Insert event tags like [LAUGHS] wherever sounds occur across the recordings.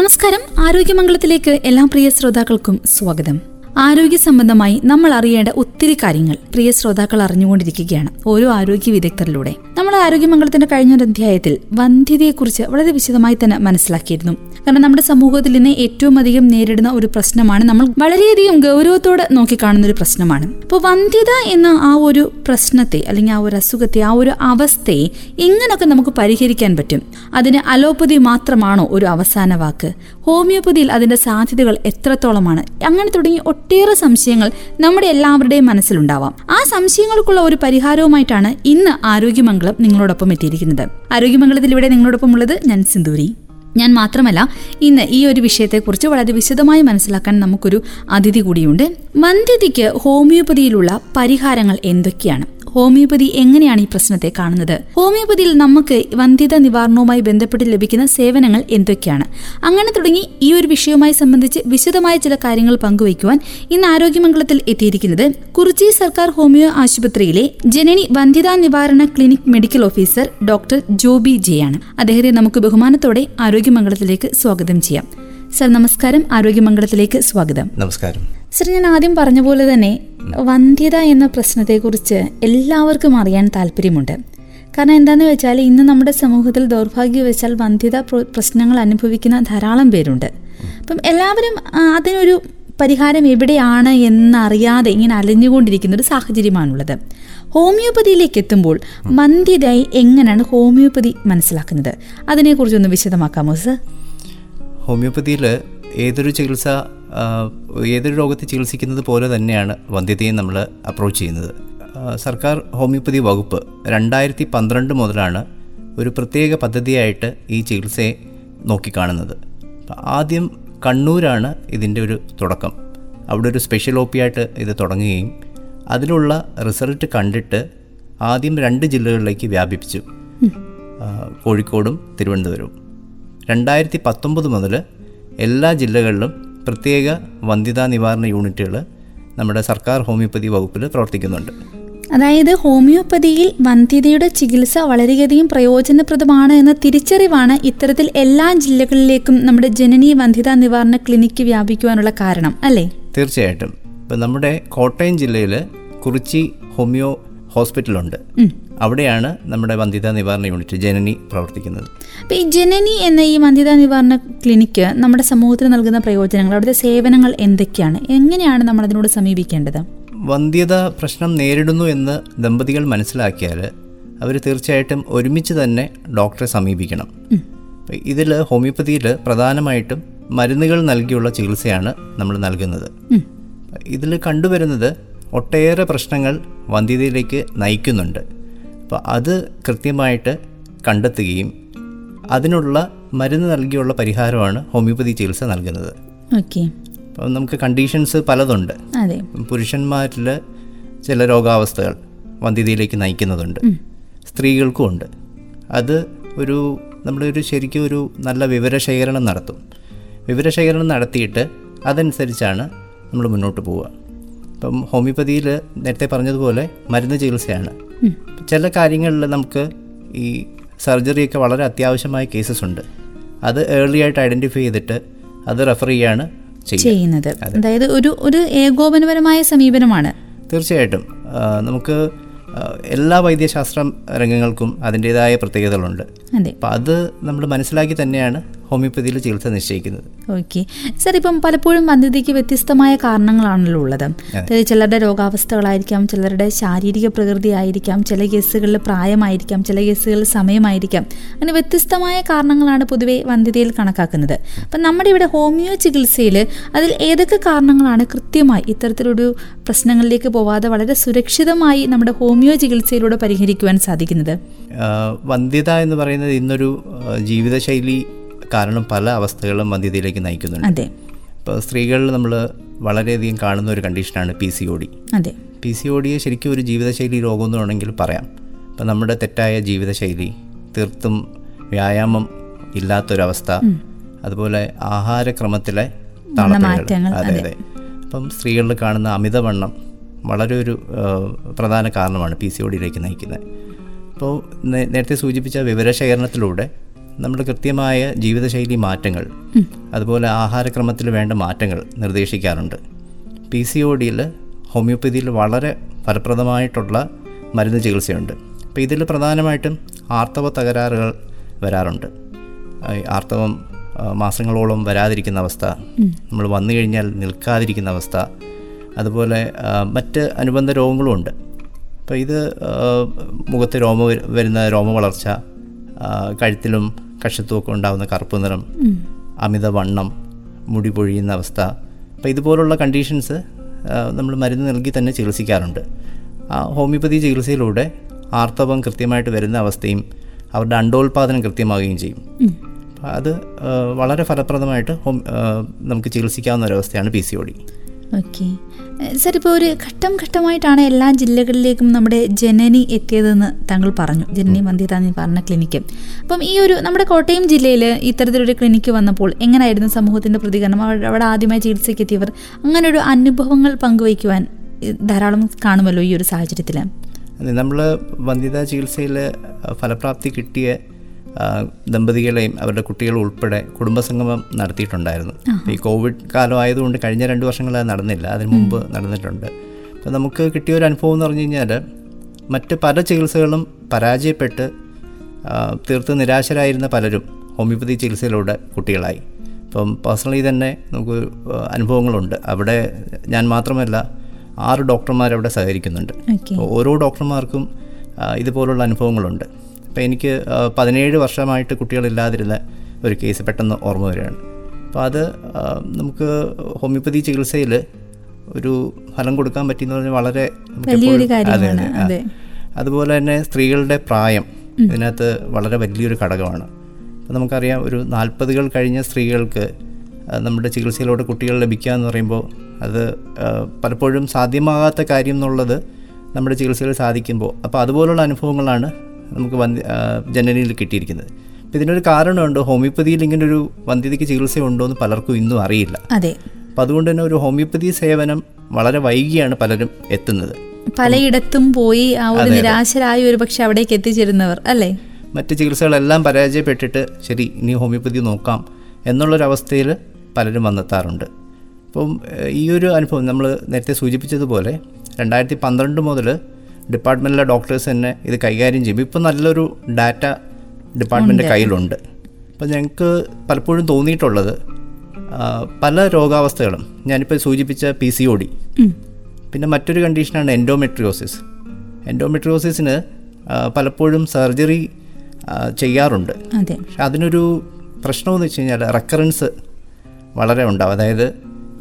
നമസ്കാരം. ആരോഗ്യമംഗളത്തിലേക്ക് എല്ലാ പ്രിയ ശ്രോതാക്കൾക്കും സ്വാഗതം. ആരോഗ്യ സംബന്ധമായി നമ്മൾ അറിയേണ്ട ഒത്തിരി കാര്യങ്ങൾ പ്രിയ ശ്രോതാക്കൾ അറിഞ്ഞുകൊണ്ടിരിക്കുകയാണ് ഓരോ ആരോഗ്യ വിദഗ്ധരിലൂടെ. നമ്മൾ ആരോഗ്യമംഗളത്തിന്റെ കഴിഞ്ഞൊരു അധ്യായത്തിൽ വന്ധ്യതയെക്കുറിച്ച് വളരെ വിശദമായി തന്നെ മനസ്സിലാക്കിയിരുന്നു. കാരണം നമ്മുടെ സമൂഹത്തിൽ ഇന്ന് ഏറ്റവും അധികം നേരിടുന്ന ഒരു പ്രശ്നമാണ് നമ്മൾ വളരെയധികം ഗൗരവത്തോടെ നോക്കിക്കാണുന്ന ഒരു പ്രശ്നമാണ്. അപ്പോൾ വന്ധ്യത എന്ന ആ ഒരു പ്രശ്നത്തെ അല്ലെങ്കിൽ ആ ഒരു അസുഖത്തെ ആ ഒരു അവസ്ഥയെ എങ്ങനെയൊക്കെ നമുക്ക് പരിഹരിക്കാൻ പറ്റും? അതിന് അലോപ്പതി മാത്രമാണോ ഒരു അവസാന വാക്ക്? ഹോമിയോപ്പതിയിൽ അതിന്റെ സാധ്യതകൾ എത്രത്തോളമാണ്? അങ്ങനെ തുടങ്ങി ഒട്ടേറെ സംശയങ്ങൾ നമ്മുടെ എല്ലാവരുടെയും മനസ്സിലുണ്ടാവാം. ആ സംശയങ്ങൾക്കുള്ള ഒരു പരിഹാരവുമായിട്ടാണ് ഇന്ന് ആരോഗ്യമംഗളം നിങ്ങളോടൊപ്പം എത്തിയിരിക്കുന്നത്. ആരോഗ്യമംഗളത്തിൽ ഇവിടെ നിങ്ങളോടൊപ്പം ഉള്ളത് ഞാൻ സിന്ദൂരി. ഞാൻ മാത്രമല്ല ഇന്ന് ഈ ഒരു വിഷയത്തെക്കുറിച്ച് വളരെ വിശദമായി മനസ്സിലാക്കാൻ നമുക്കൊരു അതിഥി കൂടിയുണ്ട്. മന്ദിതിക്ക് ഹോമിയോപ്പതിയിലുള്ള പരിഹാരങ്ങൾ എന്തൊക്കെയാണ്? ഹോമിയോപ്പതി എങ്ങനെയാണ് ഈ പ്രശ്നത്തെ കാണുന്നത്? ഹോമിയോപതിയിൽ നമുക്ക് വന്ധ്യത നിവാരണവുമായി ബന്ധപ്പെട്ട് ലഭിക്കുന്ന സേവനങ്ങൾ എന്തൊക്കെയാണ്? അങ്ങനെ തുടങ്ങി ഈ ഒരു വിഷയവുമായി സംബന്ധിച്ച് വിശദമായ ചില കാര്യങ്ങൾ പങ്കുവയ്ക്കുവാൻ ഇന്ന് ആരോഗ്യമംഗളത്തിൽ എത്തിയിരിക്കുന്നത് കുറിച്ചി സർക്കാർ ഹോമിയോ ആശുപത്രിയിലെ ജനനി വന്ധ്യതാ നിവാരണ clinic medical officer doctor Joby J ആണ് അദ്ദേഹത്തെ നമുക്ക് ബഹുമാനത്തോടെ ആരോഗ്യമംഗളത്തിലേക്ക് സ്വാഗതം ചെയ്യാം. സർ നമസ്കാരം. ആരോഗ്യമംഗളത്തിലേക്ക് സ്വാഗതം. നമസ്കാരം. സർ ഞാൻ ആദ്യം പറഞ്ഞ പോലെ തന്നെ വന്ധ്യത എന്ന പ്രശ്നത്തെക്കുറിച്ച് എല്ലാവർക്കും അറിയാൻ താല്പര്യമുണ്ട്. കാരണം എന്താണെന്ന് വെച്ചാൽ ഇന്ന് നമ്മുടെ സമൂഹത്തിൽ ദൗർഭാഗ്യവശാൽ വന്ധ്യത പ്രശ്നങ്ങൾ അനുഭവിക്കുന്ന ധാരാളം പേരുണ്ട്. അപ്പം എല്ലാവരും അതിനൊരു പരിഹാരം എവിടെയാണ് എന്നറിയാതെ ഇങ്ങനെ അലഞ്ഞുകൊണ്ടിരിക്കുന്ന ഒരു സാഹചര്യമാണുള്ളത്. ഹോമിയോപ്പതിയിലേക്ക് എത്തുമ്പോൾ വന്ധ്യതയായി എങ്ങനെയാണ് ഹോമിയോപ്പതി മനസ്സിലാക്കുന്നത്? അതിനെക്കുറിച്ചൊന്ന് വിശദമാക്കാമോ സർ? ഹോമിയോപ്പതിയിൽ ഏതൊരു ചികിത്സ ഏതൊരു രോഗത്തെ ചികിത്സിക്കുന്നത് പോലെ തന്നെയാണ് വന്ധ്യതയെ നമ്മൾ അപ്രോച്ച് ചെയ്യുന്നത്. സർക്കാർ ഹോമിയോപ്പതി വകുപ്പ് രണ്ടായിരത്തി പന്ത്രണ്ട് മുതലാണ് ഒരു പ്രത്യേക പദ്ധതിയായിട്ട് ഈ ചികിത്സയെ നോക്കിക്കാണുന്നത്. ആദ്യം കണ്ണൂരാണ് ഇതിന്റെ ഒരു തുടക്കം. അവിടെ ഒരു സ്പെഷ്യൽ ഒ ആയിട്ട് ഇത് തുടങ്ങുകയും അതിലുള്ള റിസൾട്ട് കണ്ടിട്ട് ആദ്യം രണ്ട് ജില്ലകളിലേക്ക് വ്യാപിപ്പിച്ചു. കോഴിക്കോടും തിരുവനന്തപുരവും. രണ്ടായിരത്തി പത്തൊമ്പത് മുതൽ എല്ലാ ജില്ലകളിലും പ്രത്യേക വന്ധ്യതാ നിവാരണ യൂണിറ്റുകൾ നമ്മുടെ സർക്കാർ ഹോമിയോപ്പതി വകുപ്പിൽ പ്രവർത്തിക്കുന്നുണ്ട്. അതായത് ഹോമിയോപ്പതിയിൽ വന്ധ്യതയുടെ ചികിത്സ വളരെയധികം പ്രയോജനപ്രദമാണ് എന്ന തിരിച്ചറിവാണ് ഇത്തരത്തിൽ എല്ലാ ജില്ലകളിലേക്കും നമ്മുടെ ജനനി വന്ധ്യതാ നിവാരണ ക്ലിനിക്ക് വ്യാപിക്കുവാനുള്ള കാരണം അല്ലേ? തീർച്ചയായിട്ടും. ഇപ്പം നമ്മുടെ കോട്ടയം ജില്ലയിൽ കുറിച്ചി ഹോമിയോ ഹോസ്പിറ്റലുണ്ട്. അവിടെയാണ് നമ്മുടെ വന്ധ്യത നിവാരണ യൂണിറ്റ് ജനനി പ്രവർത്തിക്കുന്നത്. അപ്പൊ ഈ ജനനി എന്ന ഈ വന്ധ്യത നിവാരണ ക്ലിനിക്ക് നമ്മുടെ സമൂഹത്തിന് നൽകുന്ന പ്രയോജനങ്ങൾ അവിടുത്തെ സേവനങ്ങൾ എന്തൊക്കെയാണ്? എങ്ങനെയാണ് നമ്മൾ അതിനോട് സമീപിക്കേണ്ടത്? വന്ധ്യത പ്രശ്നം നേരിടുന്നു എന്ന് ദമ്പതികൾ മനസ്സിലാക്കിയാൽ അവർ തീർച്ചയായിട്ടും ഒരുമിച്ച് തന്നെ ഡോക്ടറെ സമീപിക്കണം. ഇതിൽ ഹോമിയോപ്പതിയിൽ പ്രധാനമായിട്ടും മരുന്നുകൾ നൽകിയുള്ള ചികിത്സയാണ് നമ്മൾ നൽകുന്നത്. ഇതിൽ കണ്ടുവരുന്നത് ഒട്ടേറെ പ്രശ്നങ്ങൾ വന്ധ്യതയിലേക്ക് നയിക്കുന്നുണ്ട്. അപ്പോൾ അത് കൃത്യമായിട്ട് കണ്ടെത്തുകയും അതിനുള്ള മരുന്ന് നൽകിയുള്ള പരിഹാരമാണ് ഹോമിയോപ്പതി ചികിത്സ നൽകുന്നത്. ഓക്കെ. അപ്പോൾ നമുക്ക് കണ്ടീഷൻസ് പലതുണ്ട്. പുരുഷന്മാരിൽ ചില രോഗാവസ്ഥകൾ വന്ധ്യതയിലേക്ക് നയിക്കുന്നതുണ്ട്. സ്ത്രീകൾക്കും ഉണ്ട്. അത് ഒരു നമ്മളൊരു ശരിക്കും ഒരു നല്ല വിവരശേഖരണം നടത്തും. വിവരശേഖരണം നടത്തിയിട്ട് അതനുസരിച്ചാണ് നമ്മൾ മുന്നോട്ട് പോവുക. ഇപ്പം ഹോമിയോപ്പതിയിൽ നേരത്തെ പറഞ്ഞതുപോലെ മരുന്ന് ചികിത്സയാണ്. ചില കാര്യങ്ങളിൽ നമുക്ക് ഈ സർജറിയൊക്കെ വളരെ അത്യാവശ്യമായ കേസസ് ഉണ്ട് അത് ഏർലി ആയിട്ട് ഐഡന്റിഫൈ ചെയ്തിട്ട് അത് റെഫർ ചെയ്യാണ് ചെയ്യുന്നത്. അതായത് ഒരു ഒരു ഏകോപനപരമായ സമീപനമാണ്. തീർച്ചയായിട്ടും. നമുക്ക് എല്ലാ വൈദ്യശാസ്ത്ര രംഗങ്ങൾക്കും അതിന്റെതായ പ്രത്യേകതകളുണ്ട്. അപ്പം അത് നമ്മൾ മനസ്സിലാക്കി തന്നെയാണ് ഹോമിയോപ്പതിയിൽ ചികിത്സ നിശ്ചയിക്കുന്നത്. ഓക്കെ. സർ ഇപ്പം പലപ്പോഴും വന്ധ്യതയ്ക്ക് വ്യത്യസ്തമായ കാരണങ്ങളാണല്ലോ ഉള്ളത്. ചിലരുടെ രോഗാവസ്ഥകളായിരിക്കാം ചിലരുടെ ശാരീരിക പ്രകൃതി ആയിരിക്കാം ചില കേസുകളിൽ പ്രായമായിരിക്കാം ചില കേസുകളിൽ സമയമായിരിക്കാം. അങ്ങനെ വ്യത്യസ്തമായ കാരണങ്ങളാണ് പൊതുവെ വന്ധ്യതയിൽ കണക്കാക്കുന്നത്. അപ്പം നമ്മുടെ ഇവിടെ ഹോമിയോ ചികിത്സയിൽ അതിൽ ഏതൊക്കെ കാരണങ്ങളാണ് കൃത്യമായി ഇത്തരത്തിലൊരു പ്രശ്നങ്ങളിലേക്ക് പോവാതെ വളരെ സുരക്ഷിതമായി നമ്മുടെ ഹോമിയോ ചികിത്സയിലൂടെ പരിഹരിക്കുവാൻ സാധിക്കുന്നത്? വന്ധ്യത എന്ന് പറയുന്നത് ഇന്നൊരു ജീവിതശൈലി കാരണം പല അവസ്ഥകളും വന്ധ്യതയിലേക്ക് നയിക്കുന്നുണ്ട്. അതെ. ഇപ്പോൾ സ്ത്രീകളിൽ നമ്മൾ വളരെയധികം കാണുന്ന ഒരു കണ്ടീഷനാണ് പി സി ഒ ഡി. അതെ. പി സി ഒ ഡിയെ ശരിക്കും ഒരു ജീവിതശൈലി രോഗം എന്ന് വേണമെങ്കിൽ പറയാം. ഇപ്പം നമ്മുടെ തെറ്റായ ജീവിതശൈലി തീർത്തും വ്യായാമം ഇല്ലാത്തൊരവസ്ഥ അതുപോലെ ആഹാരക്രമത്തിലെ അതെ അതെ. അപ്പം സ്ത്രീകളിൽ കാണുന്ന അമിതവണ്ണം വളരെ ഒരു പ്രധാന കാരണമാണ് പി സി ഒ ഡിയിലേക്ക് നയിക്കുന്നത്. അപ്പോൾ നേരത്തെ സൂചിപ്പിച്ച വിവരശേഖരണത്തിലൂടെ നമ്മൾ കൃത്യമായ ജീവിതശൈലി മാറ്റങ്ങൾ അതുപോലെ ആഹാരക്രമത്തിൽ വേണ്ട മാറ്റങ്ങൾ നിർദ്ദേശിക്കാറുണ്ട്. പി സി ഒ ഡിയിൽ ഹോമിയോപ്പതിയിൽ വളരെ ഫലപ്രദമായിട്ടുള്ള മരുന്ന് ചികിത്സയുണ്ട്. അപ്പോൾ ഇതിൽ പ്രധാനമായിട്ടും ആർത്തവ തകരാറുകൾ വരാറുണ്ട്. ആർത്തവം മാസങ്ങളോളം വരാതിരിക്കുന്ന അവസ്ഥ നമ്മൾ വന്നു കഴിഞ്ഞാൽ നിൽക്കാതിരിക്കുന്ന അവസ്ഥ അതുപോലെ മറ്റ് അനുബന്ധ രോഗങ്ങളും ഉണ്ട്. അപ്പോൾ ഇത് മുഖത്ത് രോമ വരുന്ന രോമ വളർച്ച കഴുത്തിലും കഷത്തുമൊക്കെ ഉണ്ടാകുന്ന കറുപ്പ് നിറം അമിതവണ്ണം മുടി പൊഴിയുന്ന അവസ്ഥ. അപ്പോൾ ഇതുപോലുള്ള കണ്ടീഷൻസ് നമ്മൾ മരുന്ന് നൽകി തന്നെ ചികിത്സിക്കാറുണ്ട്. ആ ഹോമിയോപ്പതി ചികിത്സയിലൂടെ ആർത്തവം കൃത്യമായിട്ട് വരുന്ന അവസ്ഥയും അവരുടെ അണ്ടോൽപാദനം കൃത്യമാവുകയും ചെയ്യും. അത് വളരെ ഫലപ്രദമായിട്ട് ഹോം നമുക്ക് ചികിത്സിക്കാവുന്ന ഒരവസ്ഥയാണ് P C O D. Okay. Sir ഇപ്പോൾ ഒരു ഘട്ടം ഘട്ടമായിട്ടാണ് എല്ലാ ജില്ലകളിലേക്കും നമ്മുടെ ജനനി എത്തിയതെന്ന് താങ്കൾ പറഞ്ഞു. ജനനി മന്ദിതാന്ന് പറഞ്ഞ ക്ലിനിക്ക്. അപ്പം ഈ ഒരു നമ്മുടെ കോട്ടയം ജില്ലയിൽ ഇത്തരത്തിലൊരു ക്ലിനിക്ക് വന്നപ്പോൾ എങ്ങനെയായിരുന്നു സമൂഹത്തിന്റെ പ്രതികരണം? അവിടെ ആദ്യമായി ചികിത്സയ്ക്ക് എത്തിയവർ അങ്ങനെ ഒരു അനുഭവങ്ങൾ പങ്കുവയ്ക്കുവാൻ ധാരാളം കാണുമല്ലോ ഈ ഒരു സാഹചര്യത്തിൽ? അതെ നമ്മൾ വന്ധ്യതാ ചികിത്സയിൽ ഫലപ്രാപ്തി കിട്ടിയ ദമ്പതികളെയും അവരുടെ കുട്ടികളും ഉൾപ്പെടെ കുടുംബസംഗമം നടത്തിയിട്ടുണ്ടായിരുന്നു. ഈ കോവിഡ് കാലം ആയതുകൊണ്ട് കഴിഞ്ഞ രണ്ട് വർഷങ്ങൾ അത് നടന്നില്ല. അതിന് മുമ്പ് നടന്നിട്ടുണ്ട്. അപ്പോൾ നമുക്ക് കിട്ടിയ ഒരു അനുഭവം എന്ന് പറഞ്ഞു കഴിഞ്ഞാൽ മറ്റ് പല ചികിത്സകളും പരാജയപ്പെട്ട് തീർത്ത് നിരാശരായിരുന്ന പലരും ഹോമിയോപ്പതി ചികിത്സയിലൂടെ കുട്ടികളായി. ഇപ്പം പേഴ്സണലി തന്നെ നമുക്ക് അനുഭവങ്ങളുണ്ട്. അവിടെ ഞാൻ മാത്രമല്ല ആറ് ഡോക്ടർമാർ അവിടെ സഹകരിക്കുന്നുണ്ട് ഓരോ ഡോക്ടർമാർക്കും ഇതുപോലുള്ള അനുഭവങ്ങളുണ്ട്. അപ്പോൾ എനിക്ക് പതിനേഴ് വർഷമായിട്ട് കുട്ടികളില്ലാതിരുന്ന ഒരു കേസ് പെട്ടെന്ന് ഓർമ്മ വരികയാണ്. അപ്പോൾ അത് നമുക്ക് ഹോമിയോപ്പതി ചികിത്സയിൽ ഒരു ഫലം കൊടുക്കാൻ പറ്റിയെന്ന് പറഞ്ഞാൽ വളരെ അതെ, അതെ, അതുപോലെ തന്നെ സ്ത്രീകളുടെ പ്രായം ഇതിനകത്ത് വളരെ വലിയൊരു ഘടകമാണ്. അപ്പോൾ നമുക്കറിയാം ഒരു നാൽപ്പതുകൾ കഴിഞ്ഞ സ്ത്രീകൾക്ക് നമ്മുടെ ചികിത്സയിലൂടെ കുട്ടികൾ ലഭിക്കുക എന്ന് പറയുമ്പോൾ അത് പലപ്പോഴും സാധ്യമാകാത്ത കാര്യം എന്നുള്ളത് നമ്മുടെ ചികിത്സയിൽ സാധിക്കുമ്പോൾ. അപ്പോൾ അതുപോലുള്ള അനുഭവങ്ങളാണ് നമുക്ക് വന്ധ്യ ജനനിയിൽ കിട്ടിയിരിക്കുന്നത്. അപ്പം ഇതിനൊരു കാരണമുണ്ട്? ഹോമിയോപ്പതിയിൽ ഇങ്ങനെ ഒരു വന്ധ്യതയ്ക്ക് ചികിത്സ ഉണ്ടോ എന്ന് പലർക്കും ഇന്നും അറിയില്ല. അതെ. അപ്പം അതുകൊണ്ട് തന്നെ ഒരു ഹോമിയോപ്പതി സേവനം വളരെ വൈകിയാണ് പലരും എത്തുന്നത്. പലയിടത്തും പോയി ആ ഒരു നിരാശരായ ഒരു പക്ഷെ അവിടേക്ക് എത്തിച്ചേരുന്നവർ അല്ലേ? മറ്റ് ചികിത്സകളെല്ലാം പരാജയപ്പെട്ടിട്ട് ശരി ഇനി ഹോമിയോപ്പതി നോക്കാം എന്നുള്ളൊരവസ്ഥയിൽ പലരും വന്നെത്താറുണ്ട്. അപ്പം ഈ ഒരു അനുഭവം നമ്മൾ നേരത്തെ സൂചിപ്പിച്ചതുപോലെ രണ്ടായിരത്തി പന്ത്രണ്ട് മുതൽ ഡിപ്പാർട്ട്മെന്റിലെ ഡോക്ടേഴ്സ് തന്നെ ഇത് കൈകാര്യം ചെയ്യും. ഇപ്പം നല്ലൊരു ഡാറ്റ ഡിപ്പാർട്ട്മെന്റ് കയ്യിലുണ്ട്. അപ്പോൾ ഞങ്ങൾക്ക് പലപ്പോഴും തോന്നിയിട്ടുള്ളത് പല രോഗാവസ്ഥകളും ഞാനിപ്പോൾ സൂചിപ്പിച്ച പി സി ഒ ഡി പിന്നെ മറ്റൊരു കണ്ടീഷനാണ് എൻഡോമെട്രിയോസിസ് എൻഡോമെട്രിയോസിസിന് പലപ്പോഴും സർജറി ചെയ്യാറുണ്ട്. പക്ഷെ അതിനൊരു പ്രശ്നമെന്ന് വെച്ച് കഴിഞ്ഞാൽ റെക്കറൻസ് വളരെ ഉണ്ടാവും. അതായത്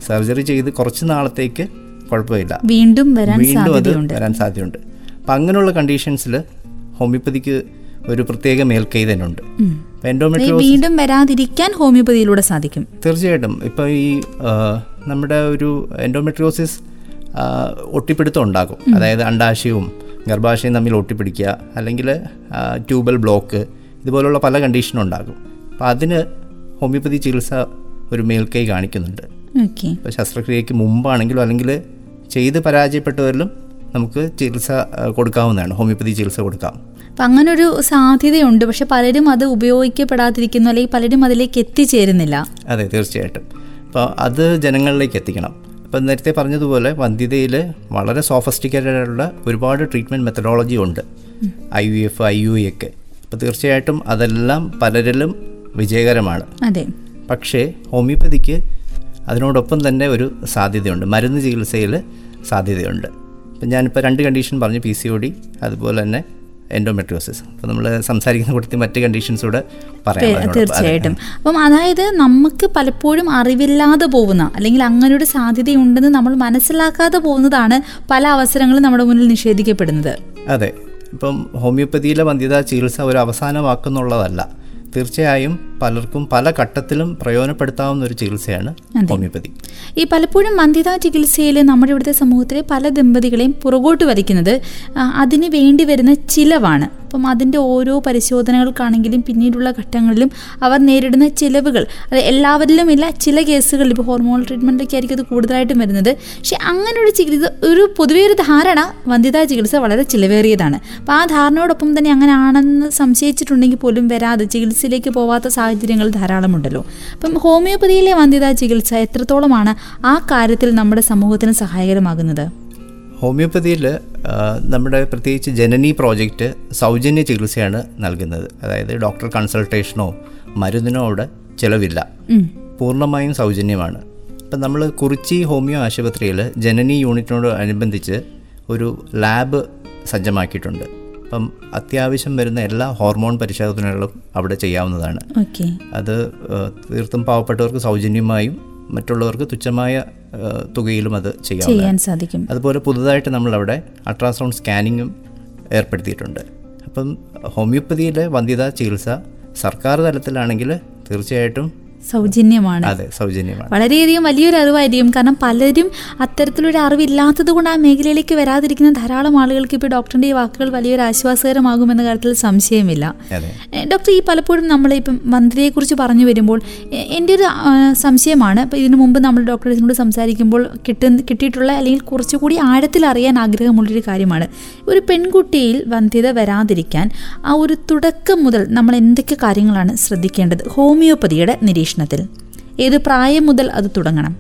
സർജറി ചെയ്ത് കുറച്ച് നാളത്തേക്ക് കുഴപ്പമില്ല. വീണ്ടും വീണ്ടും അത് വരാൻ സാധ്യതയുണ്ട്. അപ്പം അങ്ങനെയുള്ള കണ്ടീഷൻസിൽ ഹോമിയോപ്പതിക്ക് ഒരു പ്രത്യേക മേൽക്കൈ തന്നെ ഉണ്ട് വീണ്ടും വരാതിരിക്കാൻ ഹോമിയോപ്പതിയിലൂടെ സാധിക്കും. തീർച്ചയായിട്ടും. ഇപ്പം ഈ നമ്മുടെ ഒരു എൻഡോമെട്രിയോസിസ് ഒട്ടിപ്പിടുത്തം ഉണ്ടാകും. അതായത് അണ്ടാശയവും ഗർഭാശയം തമ്മിൽ ഒട്ടിപ്പിടിക്കുക അല്ലെങ്കിൽ ട്യൂബൽ ബ്ലോക്ക് ഇതുപോലുള്ള പല കണ്ടീഷനും ഉണ്ടാകും. അപ്പം അതിന് ഹോമിയോപ്പതി ചികിത്സ ഒരു മേൽക്കൈ കാണിക്കുന്നുണ്ട്. ഇപ്പോൾ ശസ്ത്രക്രിയയ്ക്ക് മുമ്പാണെങ്കിലും അല്ലെങ്കിൽ ചെയ്ത് പരാജയപ്പെട്ടവരിലും നമുക്ക് ചികിത്സ കൊടുക്കാവുന്നതാണ്. ഹോമിയോപ്പതി ചികിത്സ കൊടുക്കാം. അപ്പം അങ്ങനെ ഒരു സാധ്യതയുണ്ട്. പക്ഷെ പലരും അത് ഉപയോഗിക്കപ്പെടാതിരിക്കുന്നു അല്ലെങ്കിൽ പലരും അതിലേക്ക് എത്തിച്ചേരുന്നില്ല. അതെ തീർച്ചയായിട്ടും. അപ്പോൾ അത് ജനങ്ങളിലേക്ക് എത്തിക്കണം. ഇപ്പം നേരത്തെ പറഞ്ഞതുപോലെ വന്ധ്യതയിൽ വളരെ സോഫസ്റ്റിക്കേറ്റഡ് ആയിട്ടുള്ള ഒരുപാട് ട്രീറ്റ്മെന്റ് മെത്തഡോളജി ഉണ്ട്. I U F I U ഒക്കെ. അപ്പോൾ തീർച്ചയായിട്ടും അതെല്ലാം പലരിലും വിജയകരമാണ്. അതെ. പക്ഷേ ഹോമിയോപ്പതിക്ക് അതിനോടൊപ്പം തന്നെ ഒരു സാധ്യതയുണ്ട്. മരുന്ന് ചികിത്സയിൽ സാധ്യതയുണ്ട്. ഇപ്പം ഞാനിപ്പോൾ രണ്ട് കണ്ടീഷൻ പറഞ്ഞു പി സി ഒ ഡി അതുപോലെ തന്നെ എൻഡോമെട്രിയോസിസ് അപ്പോൾ നമ്മൾ സംസാരിക്കുന്ന കൂട്ടത്തിൽ മറ്റ് കണ്ടീഷൻസ് കൂടെ പറയാം. തീർച്ചയായിട്ടും. അപ്പം അതായത് നമുക്ക് പലപ്പോഴും അറിവില്ലാതെ പോകുന്ന അല്ലെങ്കിൽ അങ്ങനെ ഒരു സാധ്യതയുണ്ടെന്ന് നമ്മൾ മനസ്സിലാക്കാതെ പോകുന്നതാണ് പല അവസരങ്ങളും നമ്മുടെ മുന്നിൽ നിഷേധിക്കപ്പെടുന്നത്. അതെ. ഇപ്പം ഹോമിയോപ്പതിയിലെ വന്ധ്യതാ ചികിത്സ ഒരു അവസാനമാക്കുന്നുള്ളതല്ല തീർച്ചയായും പലർക്കും പല ഘട്ടത്തിലും പ്രയോജനപ്പെടുത്താവുന്ന ഒരു ചികിത്സയാണ് ഹോമിയോപ്പതി. ഈ പലപ്പോഴും മന്ദിതാ ചികിത്സയിൽ നമ്മുടെ ഇവിടുത്തെ സമൂഹത്തിലെ പല ദമ്പതികളെയും പുറകോട്ട് വലിക്കുന്നത് അതിന് വേണ്ടി വരുന്ന ചിലവാണ്. അപ്പം അതിന്റെ ഓരോ പരിശോധനകൾക്കാണെങ്കിലും പിന്നീടുള്ള ഘട്ടങ്ങളിലും അവർ നേരിടുന്ന ചിലവുകൾ അത് എല്ലാവരിലും ഇല്ല ചില കേസുകളിൽ ഇപ്പോൾ ഹോർമോൺ ട്രീറ്റ്മെന്റൊക്കെ ആയിരിക്കും അത് കൂടുതലായിട്ടും വരുന്നത്. പക്ഷേ അങ്ങനെയുള്ള ചികിത്സ ഒരു പൊതുവേ ഒരു ധാരണ വന്ധ്യതാ ചികിത്സ വളരെ ചിലവേറിയതാണ്. അപ്പോൾ ആ ധാരണയോടൊപ്പം തന്നെ അങ്ങനെ ആണെന്ന് സംശയിച്ചിട്ടുണ്ടെങ്കിൽ പോലും വരാതെ ചികിത്സയിലേക്ക് പോവാത്ത സാഹചര്യങ്ങൾ ധാരാളമുണ്ടല്ലോ. അപ്പം ഹോമിയോപ്പതിയിലെ വന്ധ്യതാ ചികിത്സ എത്രത്തോളമാണ് ആ കാര്യത്തിൽ നമ്മുടെ സമൂഹത്തിന് സഹായകരമാകുന്നത്? ഹോമിയോപ്പതിയിൽ നമ്മുടെ പ്രത്യേകിച്ച് ജനനി പ്രോജക്റ്റ് സൗജന്യ ചികിത്സയാണ് നൽകുന്നത്. അതായത് ഡോക്ടർ കൺസൾട്ടേഷനോ മരുന്നിനോ അവിടെ ചിലവില്ല. പൂർണമായും സൗജന്യമാണ്. ഇപ്പം നമ്മൾ കുറിച്ചി ഹോമിയോ ആശുപത്രിയിൽ ജനനി യൂണിറ്റിനോട് അനുബന്ധിച്ച് ഒരു ലാബ് സജ്ജമാക്കിയിട്ടുണ്ട്. അപ്പം അത്യാവശ്യം വരുന്ന എല്ലാ ഹോർമോൺ പരിശോധനകളും അവിടെ ചെയ്യാവുന്നതാണ്. ഓക്കെ. അത് തീർത്തും പാവപ്പെട്ടവർക്ക് സൗജന്യമായും മറ്റുള്ളവർക്ക് തുച്ഛമായ തുകയിലും അത് ചെയ്യാൻ സാധിക്കും. അതുപോലെ പുതുതായിട്ട് നമ്മളവിടെ അൾട്രാസൗണ്ട് സ്കാനിങ്ങും ഏർപ്പെടുത്തിയിട്ടുണ്ട്. അപ്പം ഹോമിയോപ്പതിയിലെ വന്ധ്യതാ ചികിത്സ സർക്കാർ തലത്തിലാണെങ്കിൽ തീർച്ചയായിട്ടും സൗജന്യമാണ്. അതെ സൗജന്യമാണ്. വളരെയധികം വലിയൊരു അറിവായിരിക്കും. കാരണം പലരും അത്തരത്തിലൊരു അറിവില്ലാത്തത് കൊണ്ട് ആ മേഖലയിലേക്ക് വരാതിരിക്കുന്ന ധാരാളം ആളുകൾക്ക് ഇപ്പോൾ ഡോക്ടറിന്റെ ഈ വാക്കുകൾ വലിയൊരു ആശ്വാസകരമാകുമെന്ന കാര്യത്തിൽ സംശയമില്ല. ഡോക്ടർ ഈ പലപ്പോഴും നമ്മൾ ഇപ്പം മന്ത്രിയെക്കുറിച്ച് പറഞ്ഞു വരുമ്പോൾ എന്റെ ഒരു സംശയമാണ്. ഇപ്പം ഇതിനു മുമ്പ് നമ്മൾ ഡോക്ടേഴ്സിനോട് സംസാരിക്കുമ്പോൾ കിട്ടുന്ന കിട്ടിയിട്ടുള്ള അല്ലെങ്കിൽ കുറച്ചുകൂടി ആഴത്തിൽ അറിയാൻ ആഗ്രഹമുള്ളൊരു കാര്യമാണ്. ഒരു പെൺകുട്ടിയിൽ വന്ധ്യത വരാതിരിക്കാൻ ആ ഒരു തുടക്കം മുതൽ നമ്മൾ എന്തൊക്കെ കാര്യങ്ങളാണ് ശ്രദ്ധിക്കേണ്ടത്? ഹോമിയോപ്പതിയുടെ നിരീക്ഷണത്തിൽ ഏത് പ്രായം മുതൽ അത് തുടങ്ങണം?